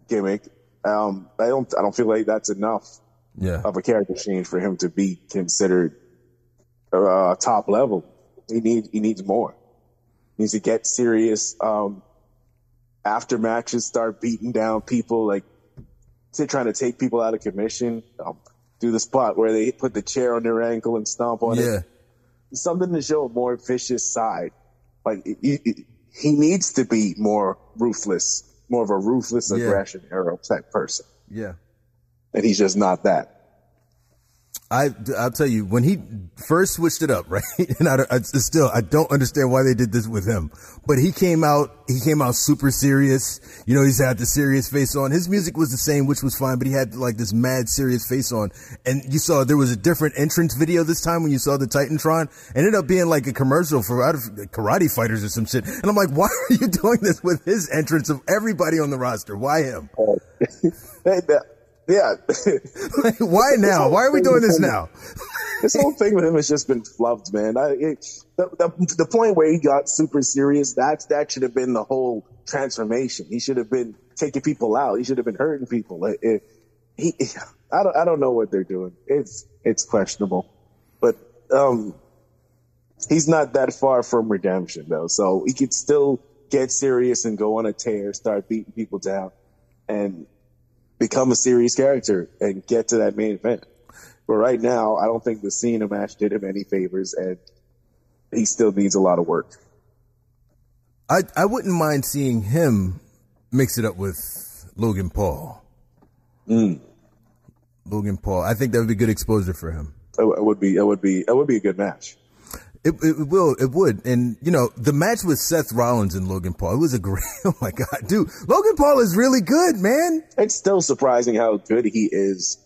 gimmick. Um, I don't, I don't feel like that's enough Yeah. of a character change for him to be considered uh, top level. He needs he needs more. He needs to get serious. Um, after matches, start beating down people like trying to take people out of commission. Um, do the spot where they put the chair on their ankle and stomp on Yeah. it. Something to show a more vicious side. Like he, he- he needs to be more ruthless, more of a ruthless Yeah. aggression era type person, Yeah. and he's just not that. I, I'll tell you, when he first switched it up, right? And I, I still, I don't understand why they did this with him, but he came out, he came out super serious. You know, he's had the serious face on. His music was the same, which was fine, but he had like this mad serious face on. And you saw there was a different entrance video this time when you saw the Titantron. It ended up being like a commercial for out of karate fighters or some shit. And I'm like, why are you doing this with his entrance of everybody on the roster? Why him? Yeah, Like, why now? Why are we doing this now? this whole thing with him has just been flubbed, man. I, it, the, the the point where he got super serious, that that should have been the whole transformation. He should have been taking people out. He should have been hurting people. It, it, he, I don't, I don't know what they're doing. It's it's questionable, but um, he's not that far from redemption though, so he could still get serious and go on a tear, start beating people down, and become a serious character and get to that main event. But right now, I don't think the Cena match did him any favors, and he still needs a lot of work. I I wouldn't mind seeing him mix it up with Logan Paul. Hmm. Logan Paul. I think that would be good exposure for him. It would be, it would be, it would be a good match. It, it will. It would. And you know, the match with Seth Rollins and Logan Paul. It was a great. Oh my god, dude! Logan Paul is really good, man. It's still surprising how good he is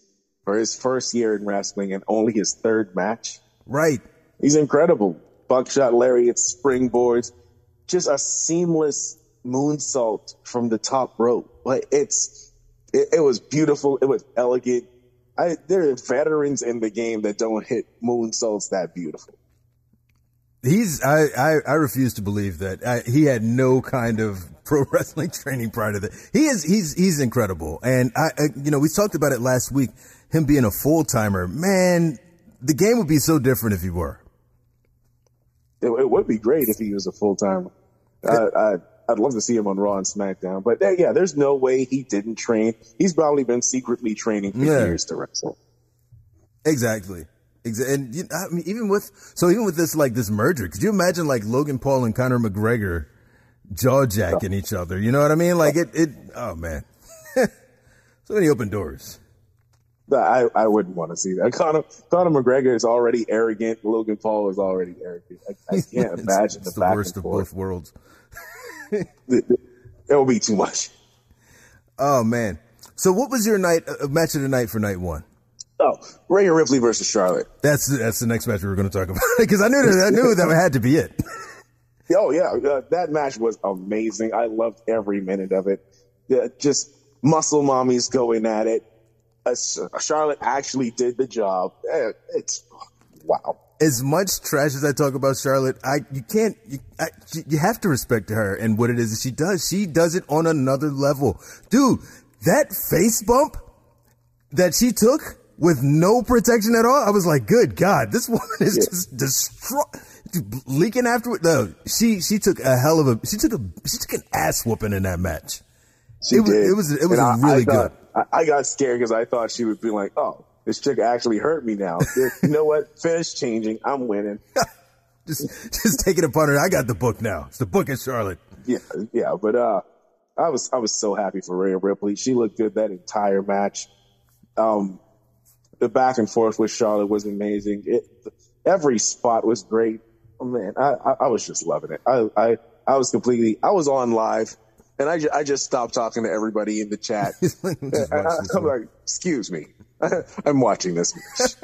for his first year in wrestling and only his third match. Right. He's incredible. Buckshot lariats, springboards, just a seamless moonsault from the top rope. Like it's, it, it was beautiful. It was elegant. I, there are veterans in the game that don't hit moonsaults that beautiful. He's. I. I, I refuse to believe that I, he had no kind of pro wrestling training prior to that. He is. He's. He's incredible. And I. I you know, we talked about it last week. Him being a full timer, man. The game would be so different if he were. It, it would be great if he was a full timer. I, I'd love to see him on Raw and SmackDown. But uh, yeah, there's no way he didn't train. He's probably been secretly training for Yeah. years to wrestle. Exactly. Exa- And you, I mean, even with so even with this like this merger, could you imagine like Logan Paul and Conor McGregor jaw jacking each other? You know what I mean? Like it. It. Oh man. so many open doors. I, I wouldn't want to see that. Conor, Conor McGregor is already arrogant. Logan Paul is already arrogant. I, I can't It's- imagine it's the, back worst of both worlds. It will be too much. Oh man. So what was your night uh, match of the night for night one? Oh, Rhea Ripley versus Charlotte. That's that's the next match we were going to talk about because I knew that I knew that had to be it. Oh yeah, uh, that match was amazing. I loved every minute of it. Yeah, just muscle mommies going at it. Uh, Charlotte actually did the job. Eh, It's wow. As much trash as I talk about Charlotte, I you can't you, I, you have to respect her and what it is that she does. She does it on another level, dude. That face bump that she took with no protection at all, I was like, good God, this woman is Yeah. just destroy leaking after it. No, she she took a hell of a she took a she took an ass whooping in that match. She It was- it was- it was I- really I thought- good. I, I got scared because I thought she would be like, "Oh, this chick actually hurt me now. you know what? Finish changing. I'm winning. just just take it upon her. I got the book now. It's the book of Charlotte. Yeah, yeah. But uh, I was I was so happy for Rhea Ripley. She looked good that entire match. Um, the back and forth with Charlotte was amazing. It, every spot was great. Oh, man, I, I, I was just loving it. I, I I was completely. I was on live. And I, I just stopped talking to everybody in the chat. I, am like, excuse me, I'm watching this.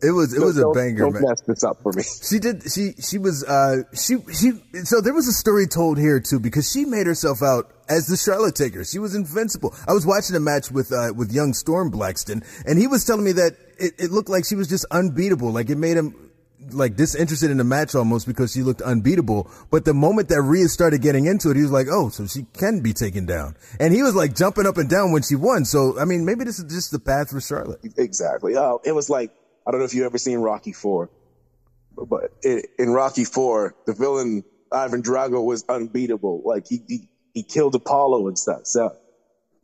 it was it was a banger. Don't man. mess this up for me. She did. She she was uh she she. So there was a story told here too because she made herself out as the Charlotte Taker. She was invincible. I was watching a match with uh with young Storm Blackson, and he was telling me that it, it looked like she was just unbeatable. Like it made him like disinterested in the match almost because she looked unbeatable. But the moment that Rhea started getting into it, he was like, "Oh, so she can be taken down." And he was like jumping up and down when she won. So I mean, maybe this is just the path for Charlotte. Exactly. Oh, it was like I don't know if you ever seen Rocky Four, but it, in Rocky Four, the villain Ivan Drago was unbeatable. Like he he, he killed Apollo and stuff. So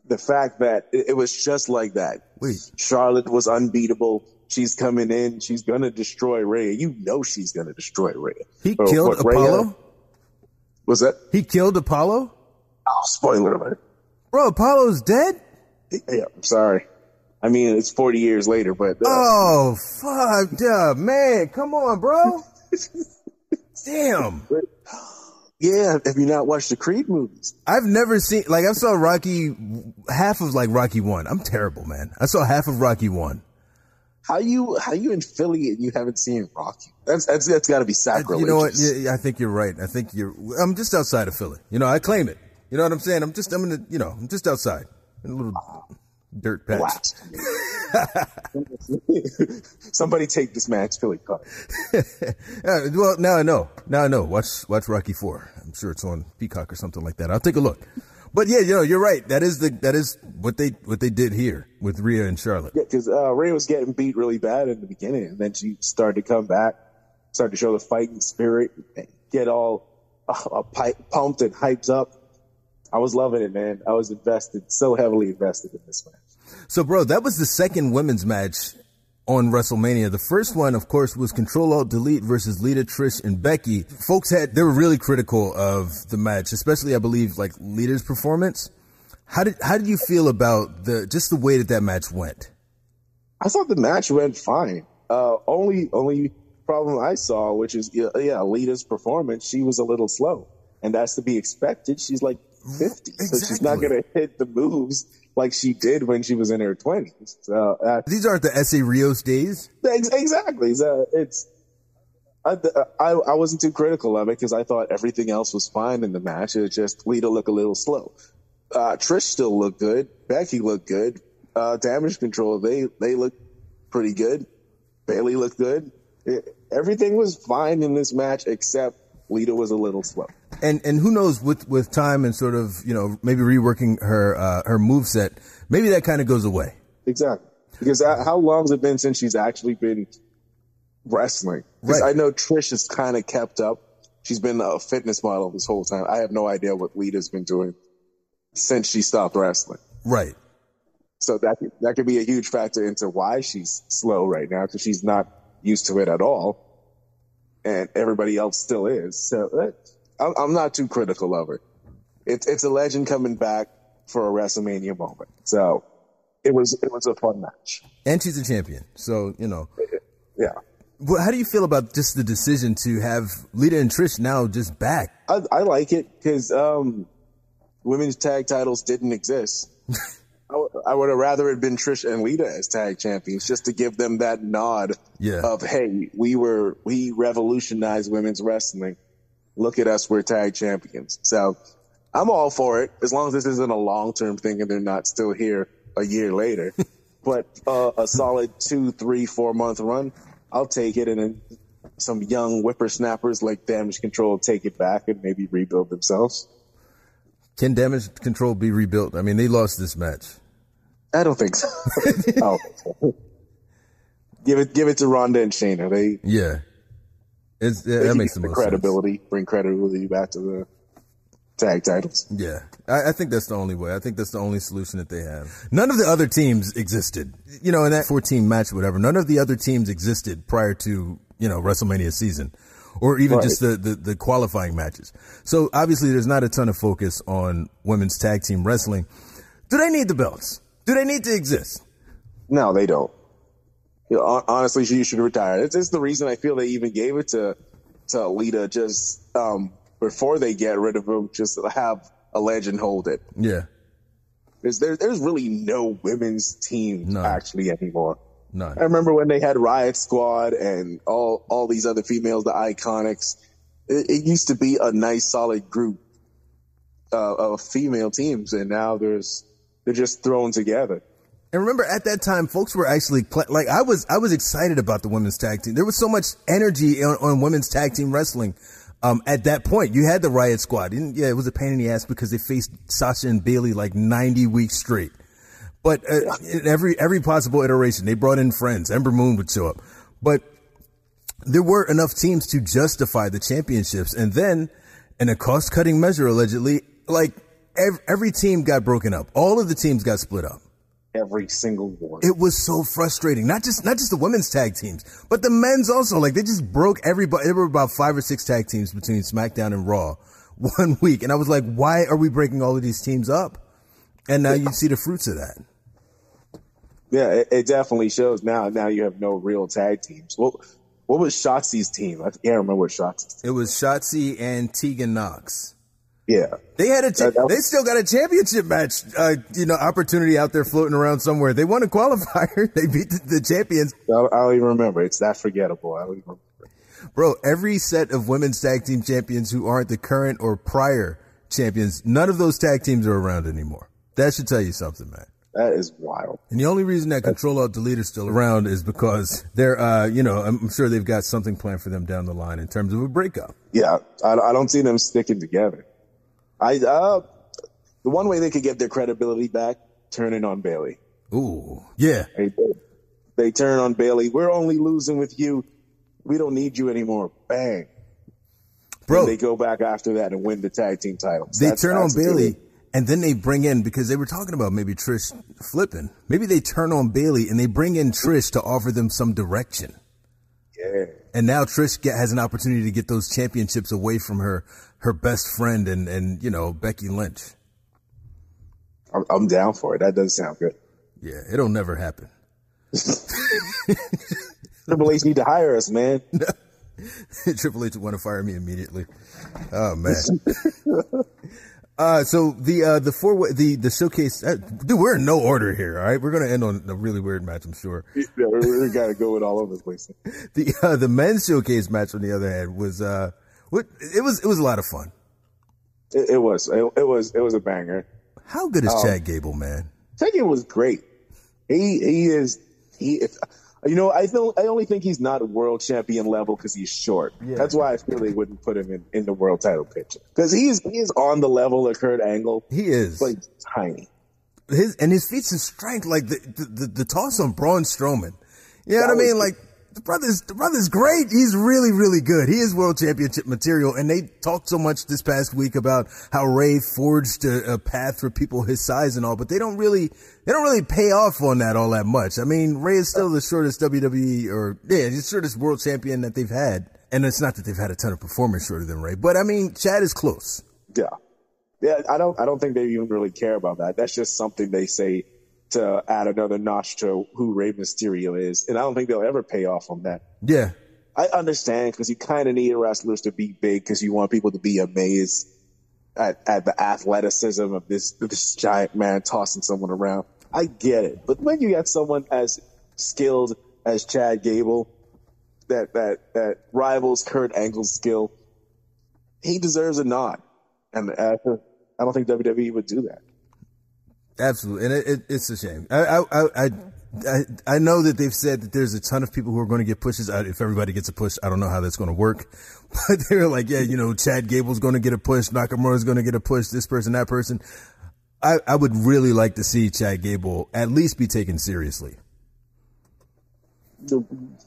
the fact that it, it was just like that. Wait. Charlotte was unbeatable. She's coming in. She's gonna destroy Rhea. You know she's gonna destroy Rhea. He Or killed Rhea- Apollo. Was that? He killed Apollo. Oh, spoiler alert. Bro, Apollo's dead. Yeah, I'm sorry. I mean, it's 40 years later, but uh, Oh fuck, yeah, man, come on, bro. Damn. Yeah. Have you not watched the Creed movies? I've never seen like I saw Rocky half of like Rocky one. I'm terrible, man. I saw half of Rocky one. How you how you in Philly and you haven't seen Rocky? That's that's that's got to be sacrilege. You know what? Yeah, I think you're right. I think you're. I'm just outside of Philly. You know, I claim it. You know what I'm saying? I'm just. I'm gonna. You know, I'm just outside in a little uh, dirt patch. Blast. Somebody take this man's Philly card. Uh, well, now I know. Now I know. Watch watch Rocky Four. I'm sure it's on Peacock or something like that. I'll take a look. But yeah, you know, you're right. That is the that is what they what they did here with Rhea and Charlotte. Yeah, because uh, Rhea was getting beat really bad in the beginning, and then she started to come back, started to show the fighting spirit, and get all uh, pumped and hyped up. I was loving it, man. I was invested, so heavily invested in this match. So, bro, that was the second women's match on WrestleMania. The first one, of course, was Control Alt Delete versus Lita, Trish, and Becky. Folks had they were really critical of the match, especially I believe like Lita's performance. How did how did you feel about the just the way that that match went? I thought the match went fine. Uh, only only problem I saw, which is yeah, yeah, Lita's performance, she was a little slow, and that's to be expected. She's like fifty, so she's not going to hit the moves like she did when she was in her twenties. So uh, These aren't the Essa Rios days. ex- exactly, so it's. I, I I wasn't too critical of it because I thought everything else was fine in the match. It just Lita looked a little slow. Uh, Trish still looked good. Becky looked good. Uh, damage control they they looked pretty good. Bayley looked good. It, everything was fine in this match except Lita was a little slow. And and who knows with with time and sort of you know maybe reworking her uh, her move set, maybe that kind of goes away. Exactly. Because uh, how long has it been since she's actually been wrestling? Right. I know Trish has kind of kept up. She's been a fitness model this whole time. I have no idea what Lita's been doing since she stopped wrestling. Right. So that that could be a huge factor into why she's slow right now because she's not used to it at all, and everybody else still is. So that, I'm, I'm not too critical of her. It's it's a legend coming back for a WrestleMania moment. So it was it was a fun match. And she's a champion, so you know. Yeah. Well, how do you feel about just the decision to have Lita and Trish now just back? I, I like it because um, women's tag titles didn't exist. I, w- I would have rather it been Trish and Lita as tag champions just to give them that nod Yeah. of hey, we were we revolutionized women's wrestling. Look at us, we're tag champions. So I'm all for it as long as this isn't a long term thing and they're not still here a year later. but uh, a solid two, three, four month run, I'll take it. And then some young whippersnappers like Damage Control take it back and maybe rebuild themselves. Can damage control be rebuilt? I mean, they lost this match. I don't think so. I don't think so. Give it, give it to Ronda and Shayna. They, Yeah, it's, yeah, that makes the most sense. credibility, bring credibility back to the tag titles. Yeah, I, I, think that's the only way. I think that's the only solution that they have. None of the other teams existed, you know, in that 14 match, whatever. None of the other teams existed prior to you know WrestleMania season, or even right. just the, the the qualifying matches. So obviously, there's not a ton of focus on women's tag team wrestling. Do they need the belts? Do they need to exist? No, they don't. You know, honestly, you should retire. It's, it's the reason I feel they even gave it to to Lita just um, before they get rid of him, just have a legend hold it. Yeah. There's there, there's really no women's team None. actually anymore. None. I remember when they had Riot Squad and all all these other females, the Iconics. It, it used to be a nice solid group uh, of female teams, and now there's they're just thrown together. And remember, at that time, folks were actually play- like I was. I was excited about the women's tag team. There was so much energy on, on women's tag team wrestling. Um, at that point, you had the Riot Squad. And yeah, it was a pain in the ass because they faced Sasha and Bayley like 90 weeks straight. But uh, in every every possible iteration, they brought in friends. Ember Moon would show up, but there were enough teams to justify the championships. And then, in a cost cutting measure, allegedly, like every, every team got broken up. All of the teams got split up every single one. It was so frustrating. Not just not just the women's tag teams, but the men's also. Like they just broke everybody. There were about five or six tag teams between SmackDown and Raw one week, and I was like, why are we breaking all of these teams up? And now you see the fruits of that. Yeah, it, it definitely shows now. Now you have no real tag teams. What what was Shotzi's team? I can't remember what Shotzi's. It was Shotzi and Tegan Nox. Yeah, they had a. Cha- that, that was- they still got a championship match. Uh, you know, opportunity out there floating around somewhere. They won a qualifier. They beat the, the champions. I, I, don't even remember. It's that forgettable. I don't even remember. Bro, every set of women's tag team champions who aren't the current or prior champions, none of those tag teams are around anymore. That should tell you something, man. That is wild. And the only reason that Control Alt Delete is still around is because they're, uh, you know, I'm sure they've got something planned for them down the line in terms of a breakup. Yeah, I, I don't see them sticking together. I uh, the one way they could get their credibility back, turning on Bayley. Ooh, yeah. They, they turn on Bayley. We're only losing with you. We don't need you anymore. Bang. Bro, and they go back after that and win the tag team titles. They that's, turn that's on Bayley. And then they bring in because they were talking about maybe Trish flipping. Maybe they turn on Bayley and they bring in Trish to offer them some direction. Yeah. And now Trish get, has an opportunity to get those championships away from her her best friend and and you know Becky Lynch. I'm, I'm down for it. That does sound good. Yeah, it'll never happen. Triple H need to hire us, man. Triple H want to fire me immediately. Oh man. Uh, so the uh, the four the the showcase, uh, dude, we're in no order here. All right, we're gonna end on a really weird match, I'm sure. Yeah, we, we gotta go with all over the place. the uh, the men's showcase match, on the other hand, was uh, it was it was a lot of fun. It, it was it, it, was it was a banger. How good is um, Chad Gable, man? Chad Gable was great. He he is he. If, you know, I feel I only think he's not world champion level because he's short. Yeah. That's why I feel they wouldn't put him in, in the world title picture because he's he's on the level of Kurt Angle. He is like tiny. His and his feats and strength, like the the, the, the toss on Braun Strowman. You know that what I mean? Like the brother's the brother's great. He's really really good. He is world championship material. And they talked so much this past week about how Rey forged a, a, path for people his size and all, but they don't really they don't really pay off on that all that much. I mean, Rey is still the shortest WWE or yeah, the shortest world champion that they've had. And it's not that they've had a ton of performers shorter than Rey, but I mean, Chad is close. Yeah. Yeah, I don't I don't think they even really care about that. That's just something they say to add another notch to who Rey Mysterio is. And I don't think they'll ever pay off on that. Yeah. I understand because you kind of need wrestlers to be big because you want people to be amazed at, at the athleticism of this, this giant man tossing someone around. I get it. But when you got someone as skilled as Chad Gable that, that, that rivals Kurt Angle's skill, he deserves a nod. And uh, I don't think WWE would do that. Absolutely, and it, it, it's a shame. I, I, I, I, I know that they've said that there's a ton of people who are going to get pushes. If everybody gets a push, I don't know how that's going to work. But they're like, yeah, you know, Chad Gable's going to get a push, Nakamura's going to get a push, this person, that person. I, I would really like to see Chad Gable at least be taken seriously.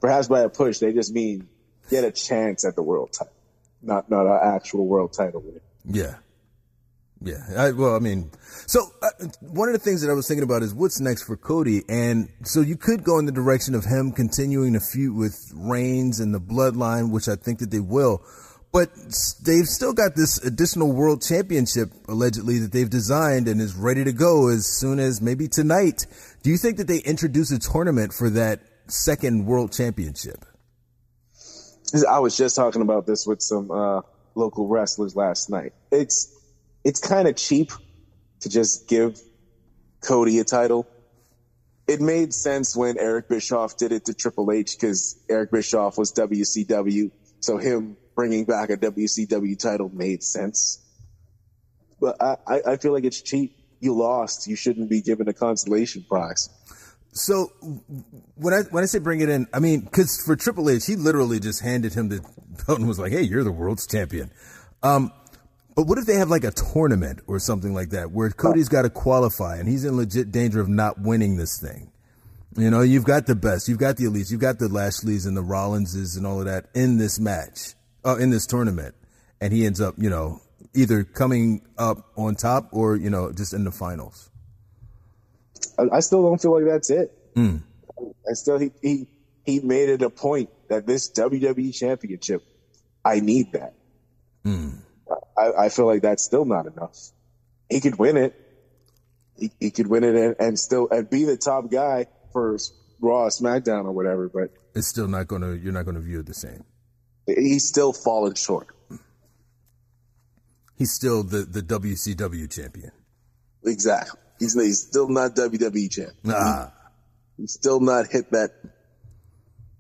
Perhaps by a push, they just mean get a chance at the world title, not not an actual world title. Win. Yeah. Yeah. I, well, I mean, so uh, one of the things that I was thinking about is what's next for Cody, and so you could go in the direction of him continuing to feud with Reigns and the Bloodline, which I think that they will. But they've still got this additional world championship allegedly that they've designed and is ready to go as soon as maybe tonight. Do you think that they introduce a tournament for that second world championship? I was just talking about this with some uh, local wrestlers last night. It's it's kind of cheap to just give Cody a title. It made sense when Eric Bischoff did it to Triple H because Eric Bischoff was WCW, so him bringing back a WCW title made sense. But I, I feel like it's cheap. You lost. You shouldn't be given a consolation prize. So when I when I say bring it in, I mean because for Triple H, he literally just handed him the belt and was like, "Hey, you're the world's champion." Um, but what if they have like a tournament or something like that where Cody's got to qualify and he's in legit danger of not winning this thing? You know, you've got the best, you've got the elites, you've got the Lashleys and the Rollinses and all of that in this match, uh, in this tournament, and he ends up, you know, either coming up on top or you know just in the finals. I, still don't feel like that's it. Mm. I still he he he made it a point that this WWE Championship, I need that. Mm. I, I, feel like that's still not enough. He could win it. He, he could win it and, and, still and be the top guy for Raw, SmackDown, or whatever. But it's still not going to. You're not going to view it the same. He's still falling short. He's still the the WCW champion. Exactly. He's, he's still not WWE champ. Nah. He, he's still not hit that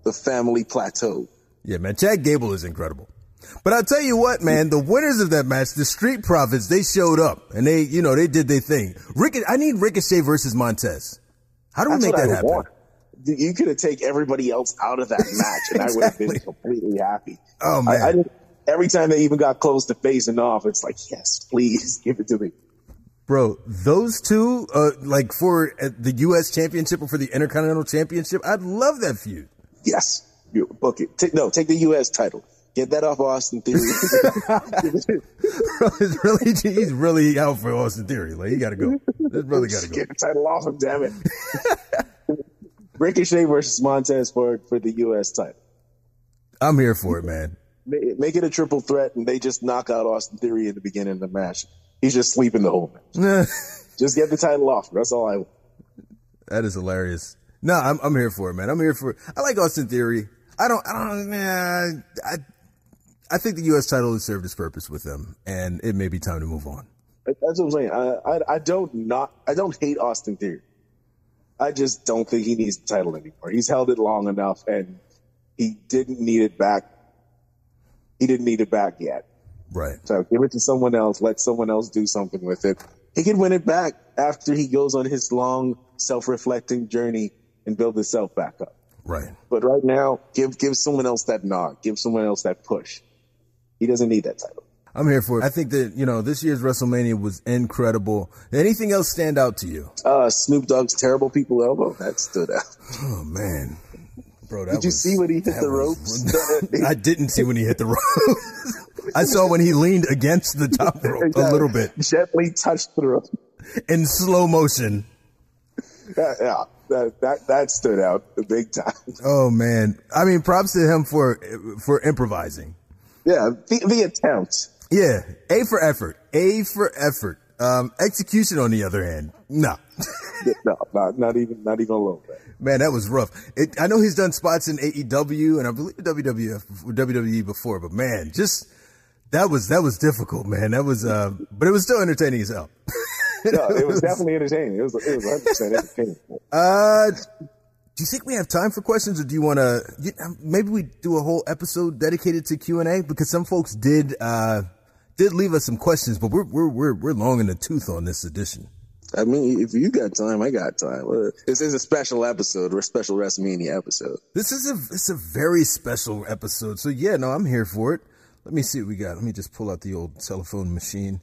the family plateau. Yeah, man. Chad Gable is incredible. But I'll tell you what, man, the winners of that match, the Street Profits, they showed up and they, you know, they did their thing. Rick, I need Ricochet versus Montez. How do we That's make that happen? Want. You could have taken everybody else out of that match and exactly. I would have been completely happy. Oh man. I, I every time they even got close to facing off, it's like, yes, please give it to me. Bro, those two, uh, like for uh, the U.S. Championship or for the Intercontinental Championship, I'd love that feud. Yes, you book it. Take, no, take the U.S. title. Get that off Austin Theory. Really, he's really out for Austin Theory. Like he got to go. This brother got to go. Get the title off him, damn it. Ricochet versus Montez for for the U.S. title. I'm here for it, man. Make it a triple threat, and they just knock out Austin Theory in the beginning of the match. He's just sleeping the whole match. just get the title off. That's all I want. That is hilarious. No, I'm I'm here for it, man. I'm here for it. I like Austin Theory. I don't I don't man I I think the US title has served its purpose with them and it may be time to move on. That's what I'm saying. I, I, I don't not I don't hate Austin Theory. I just don't think he needs the title anymore. He's held it long enough and he didn't need it back. He didn't need it back yet. Right. So give it to someone else. Let someone else do something with it. He can win it back after he goes on his long self-reflecting journey and build himself back up. Right. But right now, give give someone else that nod. Give someone else that push. He doesn't need that title. I'm here for it. I think that, you know, this year's WrestleMania was incredible. Anything else stand out to you? Uh, Snoop Dogg's terrible people elbow. That stood out. Oh, man. Bro, Did you was, see when he hit the ropes? I didn't see when he hit the ropes. I saw when he leaned against the top rope exactly. a little bit. Gently touched the rope. In slow motion. That, yeah, that, that, that stood out big time. Oh man. I mean, props to him for, for improvising. Yeah, the, the attempt. Yeah, A for effort. A for effort. Um, execution, on the other hand, no. no, not, not even, not even a little bit. Man, that was rough. It, I know he's done spots in AEW and I believe WWF, WWE before, but man, just that was that was difficult, man. That was, uh, but it was still entertaining as hell. no, it was definitely entertaining. It was it was 100 percent entertaining. Uh, do you think we have time for questions, or do you want to? Um, maybe we do a whole episode dedicated to Q and A because some folks did uh, did leave us some questions, but we're we're we're we're long in the tooth on this edition. I mean, if you got time, I got time. This is a special episode or a special WrestleMania episode. This is a it's a very special episode. So yeah, no, I'm here for it. Let me see what we got. Let me just pull out the old telephone machine.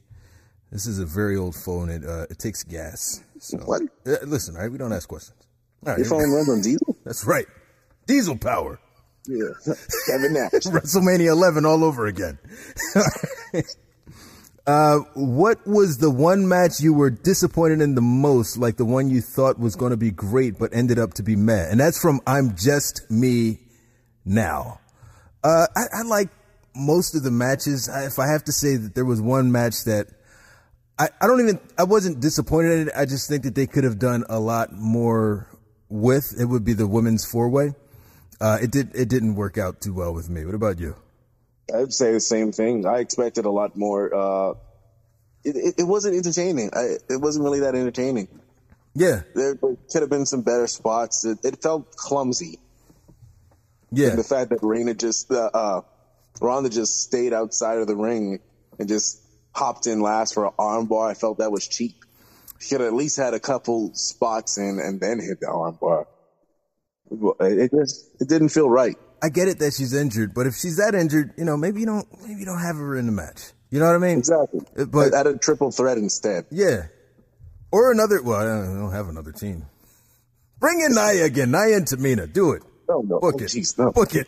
This is a very old phone. It uh, it takes gas. So, what? Uh, listen, all right, we don't ask questions. Right, Your phone runs on diesel? That's right. Diesel power. Yeah. Kevin Nash. WrestleMania 11 all over again. Uh, what was the one match you were disappointed in the most, like the one you thought was going to be great but ended up to be meh? And that's from I'm Just Me Now. Uh, I, I like most of the matches. I, if I have to say that there was one match that I, I don't even, I wasn't disappointed in it. I just think that they could have done a lot more with. It would be the women's four way. Uh, it did, it didn't work out too well with me. What about you? I'd say the same thing. I expected a lot more. Uh, it, it, it, wasn't entertaining. I, it wasn't really that entertaining. Yeah. There, there could have been some better spots. It, it felt clumsy. Yeah. And the fact that Reina just, uh, uh, Ronda just stayed outside of the ring and just hopped in last for an armbar. I felt that was cheap. She could at least had a couple spots in and then hit the armbar. It just, it didn't feel right. I get it that she's injured, but if she's that injured, you know, maybe you don't, maybe you don't have her in the match. You know what I mean? Exactly. Uh, but at a triple threat instead. Yeah. Or another. Well, I don't have another team. Bring in Nia again. Nia and Tamina. Do it. No, no. Book oh, it. Geez, no. Book it.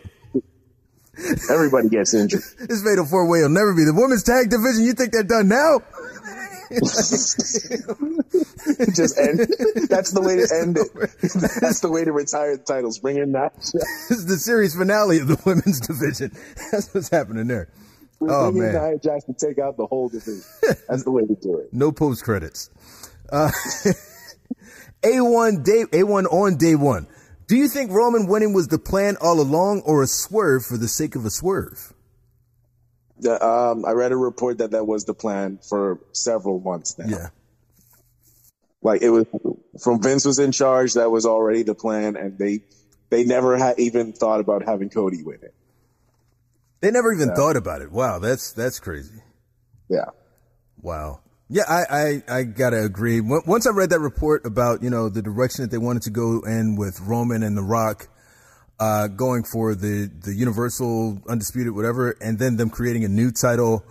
Everybody gets injured. this fatal four way will never be the women's tag division. You think they're done now? Just end. That's the way to end it. That's the way to retire the titles. Bring in that. this is the series finale of the women's division. That's what's happening there. Bring oh man, Nia Jax to take out the whole division. That's the way to do it. No post credits. Uh, A1 day A1 on day one. Do you think Roman winning was the plan all along or a swerve for the sake of a swerve? Um, I read a report that that was the plan for several months now. Yeah. Like it was from Vince was in charge, that was already the plan, and they they never had even thought about having Cody win it. They never even thought about it. Wow, that's that's crazy. Yeah. Wow. Yeah, I, I, I gotta agree. Once I read that report about, you know, the direction that they wanted to go in with Roman and The Rock, uh, going for the, the Universal Undisputed, whatever, and then them creating a new title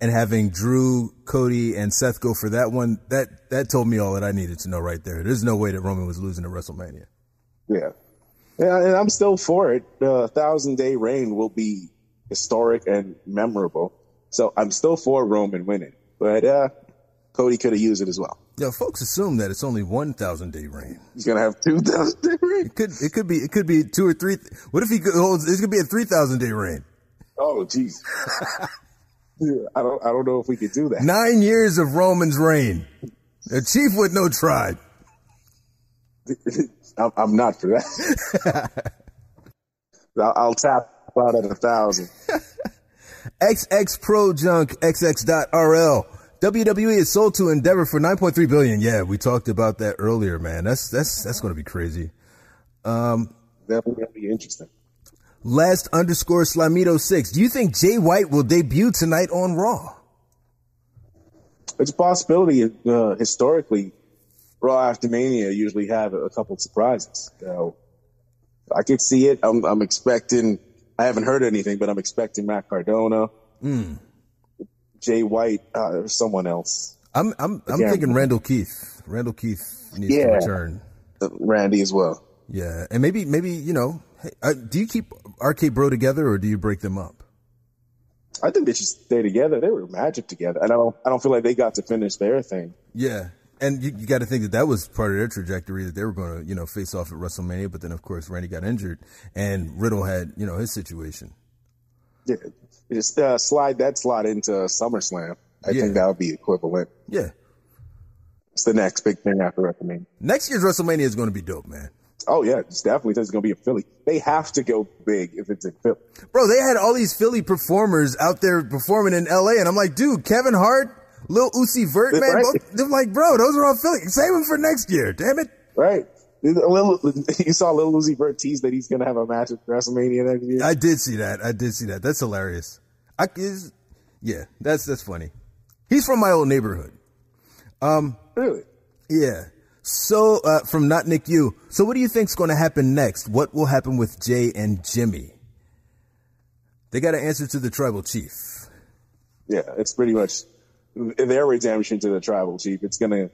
and having Drew, Cody, and Seth go for that one, that, that told me all that I needed to know right there. There's no way that Roman was losing at WrestleMania. Yeah. Yeah, and I'm still for it. The thousand day reign will be historic and memorable. So I'm still for Roman winning. But, uh, Cody could have used it as well. Yeah, folks assume that it's only one thousand day reign. He's gonna have two thousand day reign. It could it could be it could be two or three. What if he holds? Oh, it's gonna be a three thousand day reign. Oh, jeez. I don't I don't know if we could do that. Nine years of Roman's reign. A chief with no tribe. I'm not for that. I'll, I'll tap out at a thousand. XX Pro Junk XX.RL. WWE is sold to Endeavor for 9.3 billion. Yeah, we talked about that earlier, man. That's that's that's going to be crazy. Um, going to be interesting. Last underscore Slamito six. Do you think Jay White will debut tonight on Raw? It's a possibility. Uh, historically, Raw after Mania usually have a couple of surprises. So I could see it. I'm, I'm, expecting. I haven't heard anything, but I'm expecting Matt Cardona. Mm. Jay White uh, or someone else. I'm I'm I'm thinking Randall Keith. Randall Keith needs yeah. to return. Uh, Randy as well. Yeah, and maybe maybe you know, hey, uh, do you keep RK Bro together or do you break them up? I think they should stay together. They were magic together, and I don't I don't feel like they got to finish their thing. Yeah, and you, you got to think that that was part of their trajectory that they were going to you know face off at WrestleMania, but then of course Randy got injured and Riddle had you know his situation. Yeah, just uh, slide that slot into SummerSlam. I yeah. think that would be equivalent. Yeah. It's the next big thing after WrestleMania. Next year's WrestleMania is going to be dope, man. Oh yeah, it's definitely it's going to be a Philly. They have to go big if it's in Philly. Bro, they had all these Philly performers out there performing in LA, and I'm like, dude, Kevin Hart, Lil Uzi Vert, man, right. both, they're like, bro, those are all Philly. Save them for next year, damn it. Right. You saw Lil Uzi Vert tease that he's going to have a match at WrestleMania next year. I did see that. I did see that. That's hilarious. I is, yeah, that's that's funny. He's from my old neighborhood. Um, really? Yeah. So uh, from not Nick you. So what do you think's going to happen next? What will happen with Jay and Jimmy? They got to answer to the tribal chief. Yeah, it's pretty much their redemption to the tribal chief. It's gonna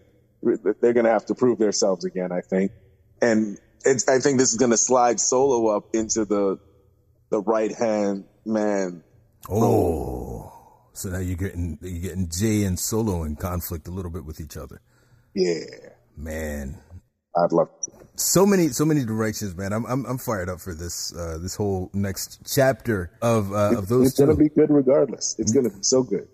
they're gonna have to prove themselves again. I think, and I think this is gonna slide Solo up into the the right hand man Oh, So now you're getting you're getting Jay and Solo in conflict a little bit with each other. Yeah, Man, I'd love to. so many so many directions, man. I'm I'm, I'm fired up for this uh, this whole next chapter of uh, of those It's two. gonna be good regardless. It's gonna be so good.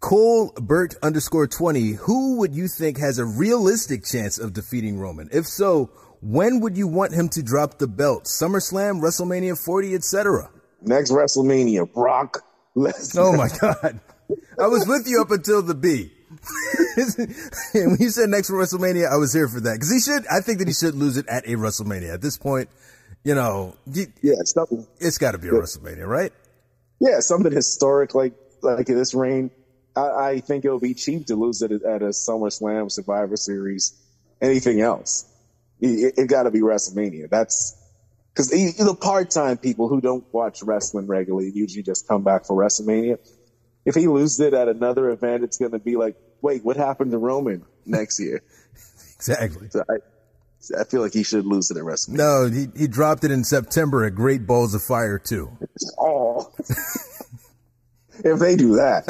Cole Burt underscore 20, who would you think has a realistic chance of defeating Roman? If so, when would you want him to drop the belt? SummerSlam, WrestleMania 40, etc. Next WrestleMania, Brock Lesnar. Oh my God. I was with you up until the B. and when you said next WrestleMania, I was here for that. Because he should, I think that he should lose it at a WrestleMania. At this point, you know, Yeah, something. it's got to be a WrestleMania, right? Yeah, something historic like like this reign. I, I think it'll be cheap to lose it at a SummerSlam, Survivor Series, anything else. It, it got to be WrestleMania. That's because the part-time people who don't watch wrestling regularly usually just come back for WrestleMania. If he loses it at another event, it's going to be like, wait, what happened to Roman next year? Exactly. So I, I feel like he should lose it at WrestleMania. No, he, he dropped it in September at Great Balls of Fire, too. Oh, if they do that,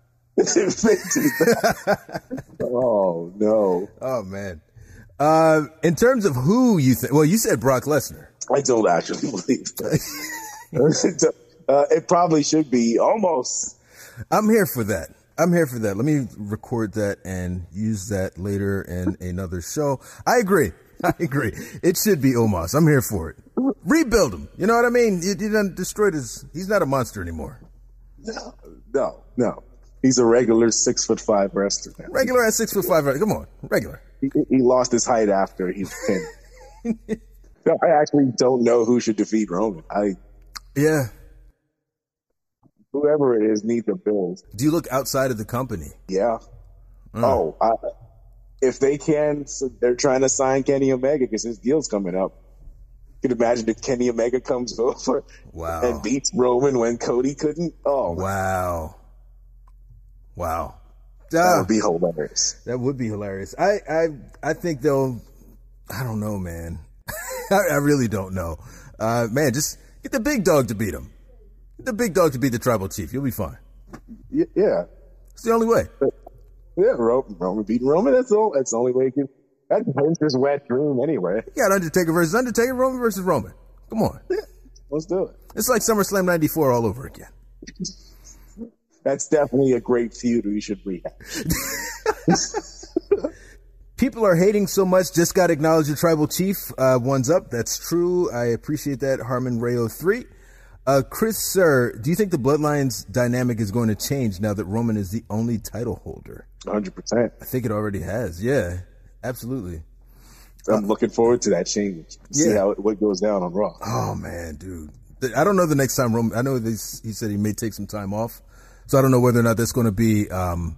if they do that, oh no, Oh man. Uh, in terms of who you think, well, you said Brock Lesnar. I don't actually believe that. uh, it probably should be Omos. I'm here for that. I'm here for that. Let me record that and use that later in another show. I agree. I agree. It should be Omos. I'm here for it. Rebuild him. You know what I mean? You, you done destroyed his. He's not a monster anymore. No, no, no. He's a regular six foot five wrestler now. Regular at six foot five. Come on, regular. He, he lost his height after he. no, I actually don't know who should defeat Roman. I Yeah. whoever it is needs a build. Do you look outside of the company? Yeah. Oh, I, if they can, so they're trying to sign Kenny Omega because his deal's coming up. You can imagine if Kenny Omega comes over Wow. and beats Roman when Cody couldn't. Oh, Wow. Wow. that Ah. would be hilarious. That would be hilarious. I I I think they'll. I don't know, man. I, really don't know. Uh, man, just get the big dog to beat him. Get the big dog to beat the tribal chief. You'll be fine. Yeah, It's the only way. yeah. Roman, Roman beating Roman. That's all. That's the only way you can. That's Vince's wet dream anyway. You got Undertaker versus Undertaker, Roman versus Roman. Come on. Let's do it. It's like SummerSlam '94 all over again. That's definitely a great feud we should rehash. People are hating so much. Just got to acknowledge the tribal chief. Uh, one's up. That's true. I appreciate that. Harmon Rayo three. Uh, Chris, sir, do you think the Bloodlines dynamic is going to change now that Roman is the only title holder? 100%. I think it already has. Yeah, absolutely. I'm looking forward to that change. See Yeah. how it, what goes down on Raw. Oh man, dude. I don't know the next time Roman. I know this, he said he may take some time off, so I don't know whether or not that's going to be um,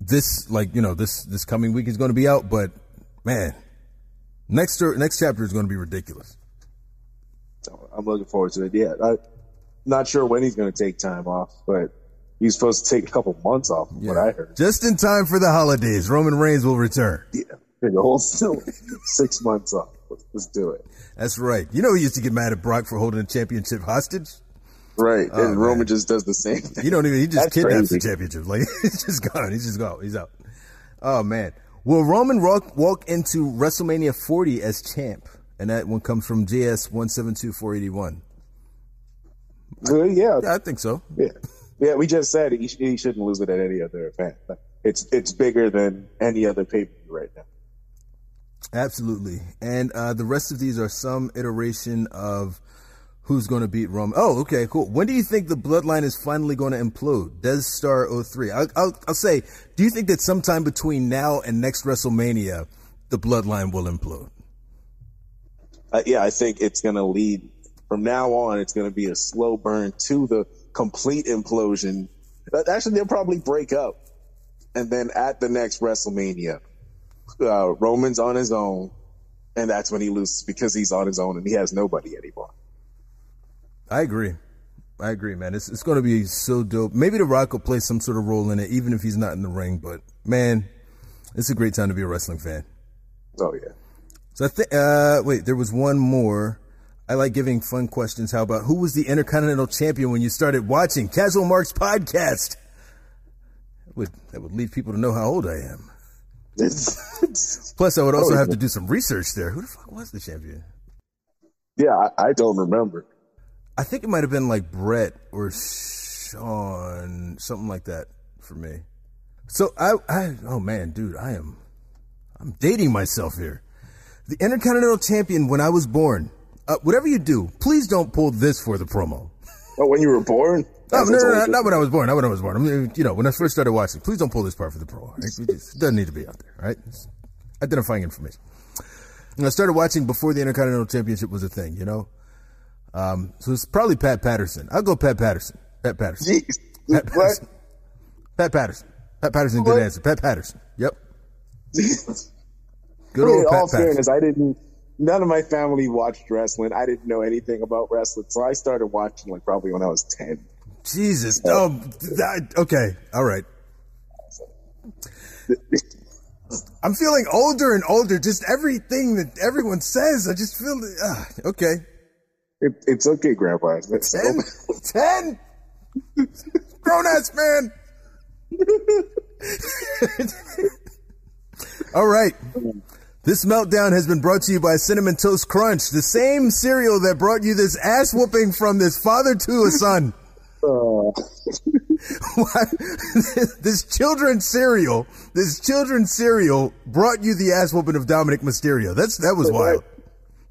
this like you know this this coming week is going to be out. But man, next next chapter is going to be ridiculous. I'm looking forward to it. Yeah, I'm not sure when he's going to take time off, but he's supposed to take a couple months off. from What I heard. Just in time for the holidays, Roman Reigns will return. Yeah, a whole still six months off. Let's, let's do it. That's right. You know he used to get mad at Brock for holding the championship hostage. Right, and man. Roman just does the same thing. You don't even. He just That's kidnaps the championship. Like he's just gone. He's just gone. He's out. Oh man. Will Roman walk, walk into WrestleMania 40 as champ? And that one comes from JS one seven two four eighty one. Uh, yeah, Yeah, I think so. yeah, yeah. We just said he, sh- he shouldn't lose it at any other event. It's it's bigger than any other pay per view right now. Absolutely. And uh, the rest of these are some iteration of who's going to beat Roman. Oh, okay, cool. When do you think the bloodline is finally going to implode? Des Star 03. I'll, I'll, I'll say, do you think that sometime between now and next WrestleMania, the bloodline will implode? Uh, yeah, I think it's going to lead from now on. It's going to be a slow burn to the complete implosion. Actually, they'll probably break up, and then at the next WrestleMania, uh, Roman's on his own, and that's when he loses because he's on his own and he has nobody anymore. I agree. I agree, man. It's it's going to be so dope. Maybe The Rock will play some sort of role in it, even if he's not in the ring. But man, it's a great time to be a wrestling fan. Oh yeah, So I think, uh, wait, there was one more. I like giving fun questions. How about who was the Intercontinental Champion when you started watching Casual Marks podcast? That would, that would lead people to know how old I am. Plus, I would also have to do some research there. Who the fuck was the champion? Yeah, I, I don't remember. I think it might have been like Bret or Shawn, something like that for me. So I, I, oh man, dude, I am, I'm dating myself here. The Intercontinental Champion when I was born. Uh, whatever you do, please don't pull this for the promo. Oh, when you were born? No, no, no, no, not when I was born. Not when I was born. I mean, you know, when I first started watching. Please don't pull this part for the promo. Right? It, just, it doesn't need to be out there, right? It's identifying information. And I started watching before the Intercontinental Championship was a thing, you know? Um, so it's probably Pat Patterson. I'll go Pat Patterson. Pat Patterson. Jeez. Pat What? Patterson. Pat Patterson. Pat Patterson, good What? answer. Pat Patterson. Yep. I Good mean, old in Pat all Patterson. fairness, I didn't. None of my family watched wrestling. I didn't know anything about wrestling, so I started watching like probably when I was ten. Jesus. Oh, that, okay. All right. I'm feeling older and older. Just everything that everyone says, I just feel. Uh, okay. It, it's okay, Grandpa. It's- Ten? Ten? Grown ass man. All right. This meltdown has been brought to you by Cinnamon Toast Crunch, the same cereal that brought you this ass whooping from this father to a son. Why- this children's cereal, this children's cereal brought you the ass whooping of Dominik Mysterio. That's that was wild.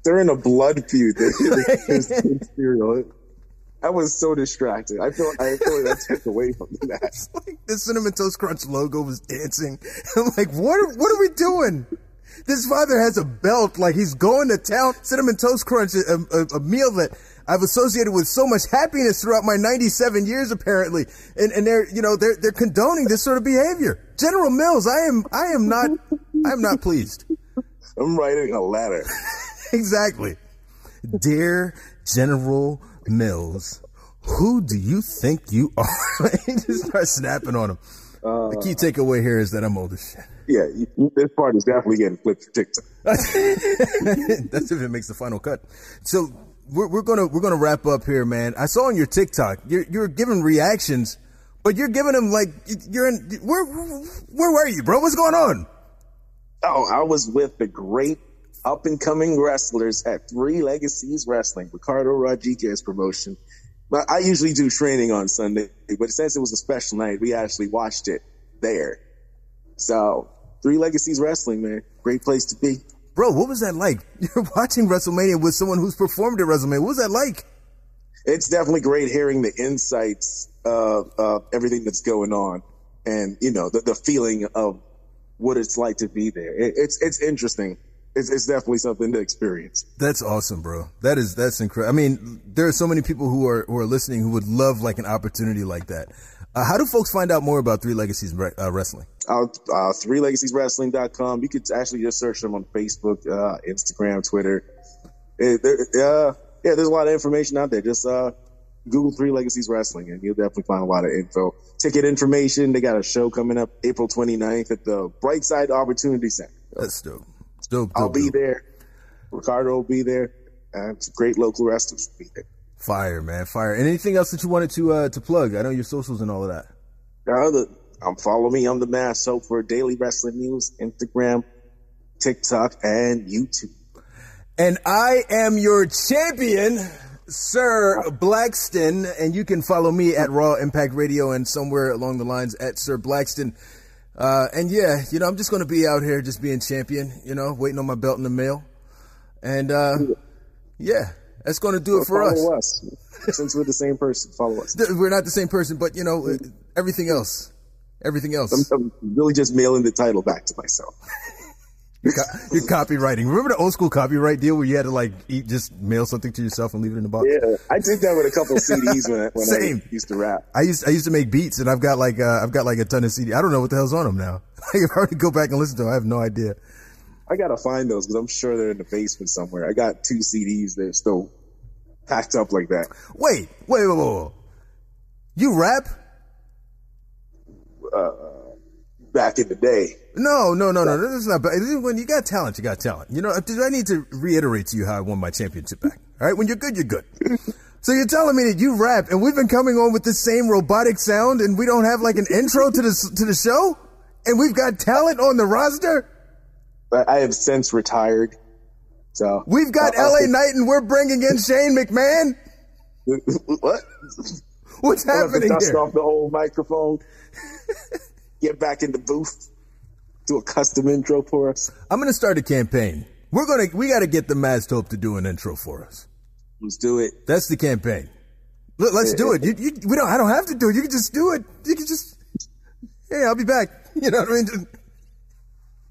They're in a blood feud. Cereal. I was so distracted. I feel I feel like that took away from the match. like the cinnamon toast crunch logo was dancing. I'm like, what? Are, what are we doing? This father has a belt, like he's going to town. Cinnamon toast crunch, a, a, a meal that I've associated with so much happiness throughout my 97 years, apparently. And and they're you know they're they're condoning this sort of behavior. General Mills, I am I am not I am not pleased. I'm writing a letter. exactly. Dear General Mills, who do you think you are? just starts snapping on him. the key uh, takeaway here is that I'm old as shit. Yeah, this part is definitely getting flipped to TikTok. That's if it makes the final cut. So we're, we're gonna we're gonna wrap up here, man. I saw on your TikTok you're you're giving reactions, but you're giving them like you're in where where were you, bro? What's going on? Oh, I was with the great up and coming wrestlers at Three Legacies Wrestling, Ricardo Rodriguez promotion. But I usually do training on Sunday, but since it was a special night, we actually watched it there. So Three Legacies Wrestling, man, great place to be. Bro, what was that like? You're watching WrestleMania with someone who's performed at WrestleMania. What was that like? It's definitely great hearing the insights of, of everything that's going on, and you know the, the feeling of what it's like to be there. It, it's it's interesting. It's, it's definitely something to experience. That's awesome, bro. That is that's incredible. I mean, there are so many people who are who are listening who would love like an opportunity like that. Uh, how do folks find out more about Three Legacies uh, Wrestling? uh, uh, threelegacieswrestling.com. You could actually just search them on Facebook, uh, Instagram, Twitter. It, there, uh, yeah, there's a lot of information out there. Just uh, Google Three Legacies Wrestling and you'll definitely find a lot of info. Ticket information. They got a show coming up April 29th at the Brightside Opportunity Center. That's dope. It's dope. I'll be dope. there. Ricardo will be there. And some great local wrestlers will be there. Fire, man, fire. And anything else that you wanted to uh, to plug? I know your socials and all of that. The, um, follow me on the Masked Hope for daily wrestling news, Instagram, TikTok, and YouTube. And I am your champion, Sir Blackston, and you can follow me at Raw Impact Radio and somewhere along the lines at Sir Blackston. Uh, and yeah, you know, I'm just going to be out here just being champion, you know, waiting on my belt in the mail. And uh, yeah, that's going to do it for us. follow us. Since we're the same person, follow us. We're not the same person, but you know, everything else, everything else. I'm, I'm really just mailing the title back to myself. Co- Your copywriting. Remember the old school copyright deal where you had to like eat, just mail something to yourself and leave it in the box? Yeah, I did that with a couple of CDs when I, when Same. I used to rap. I used I used to make beats, and I've got like uh, I've got like a ton of CD. I don't know what the hell's on them now. Like if I were to go back and listen to them, I have no idea. I gotta find those because I'm sure they're in the basement somewhere. I got two CDs that are still packed up like that. Wait, wait, wait, wait, wait. You rap? Back in the day, No, no, no, no. This is not. bad. When you got talent, you got talent. You know, I need to reiterate to you how I won my championship back? All right, when you're good, you're good. so you're telling me that you rap, and we've been coming on with the same robotic sound, and we don't have like an intro to the to the show, and we've got talent on the roster. But I have since retired. So we've got uh, LA Knight, and we're bringing in Shane McMahon. what? What's happening dust here? off the old microphone. Get back in the booth. Do a custom intro for us. I'm gonna start a campaign. We're gonna we got to get the Masked Hope to do an intro for us. Let's do it. That's the campaign. Let, us do it. You, you, we don't. I don't have to do it. You can just do it. You can just. Hey, I'll be back. You know what I mean?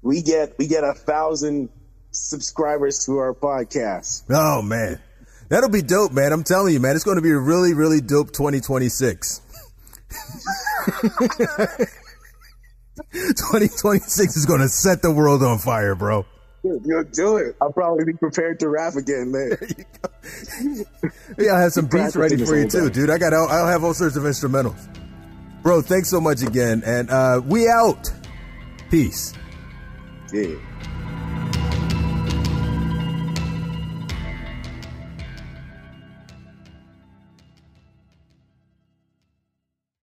We get we get a thousand subscribers to our podcast. Oh man, that'll be dope, man. I'm telling you, man. It's going to be a really, really dope 2026. 2026 is going to set the world on fire, bro. You'll do it. I'll probably be prepared to rap again, man. yeah, I'll have some beats ready for you too, dude. I got. I'll, I'll, have all sorts of instrumentals, bro. Thanks so much again, and uh, we out. Peace. Yeah.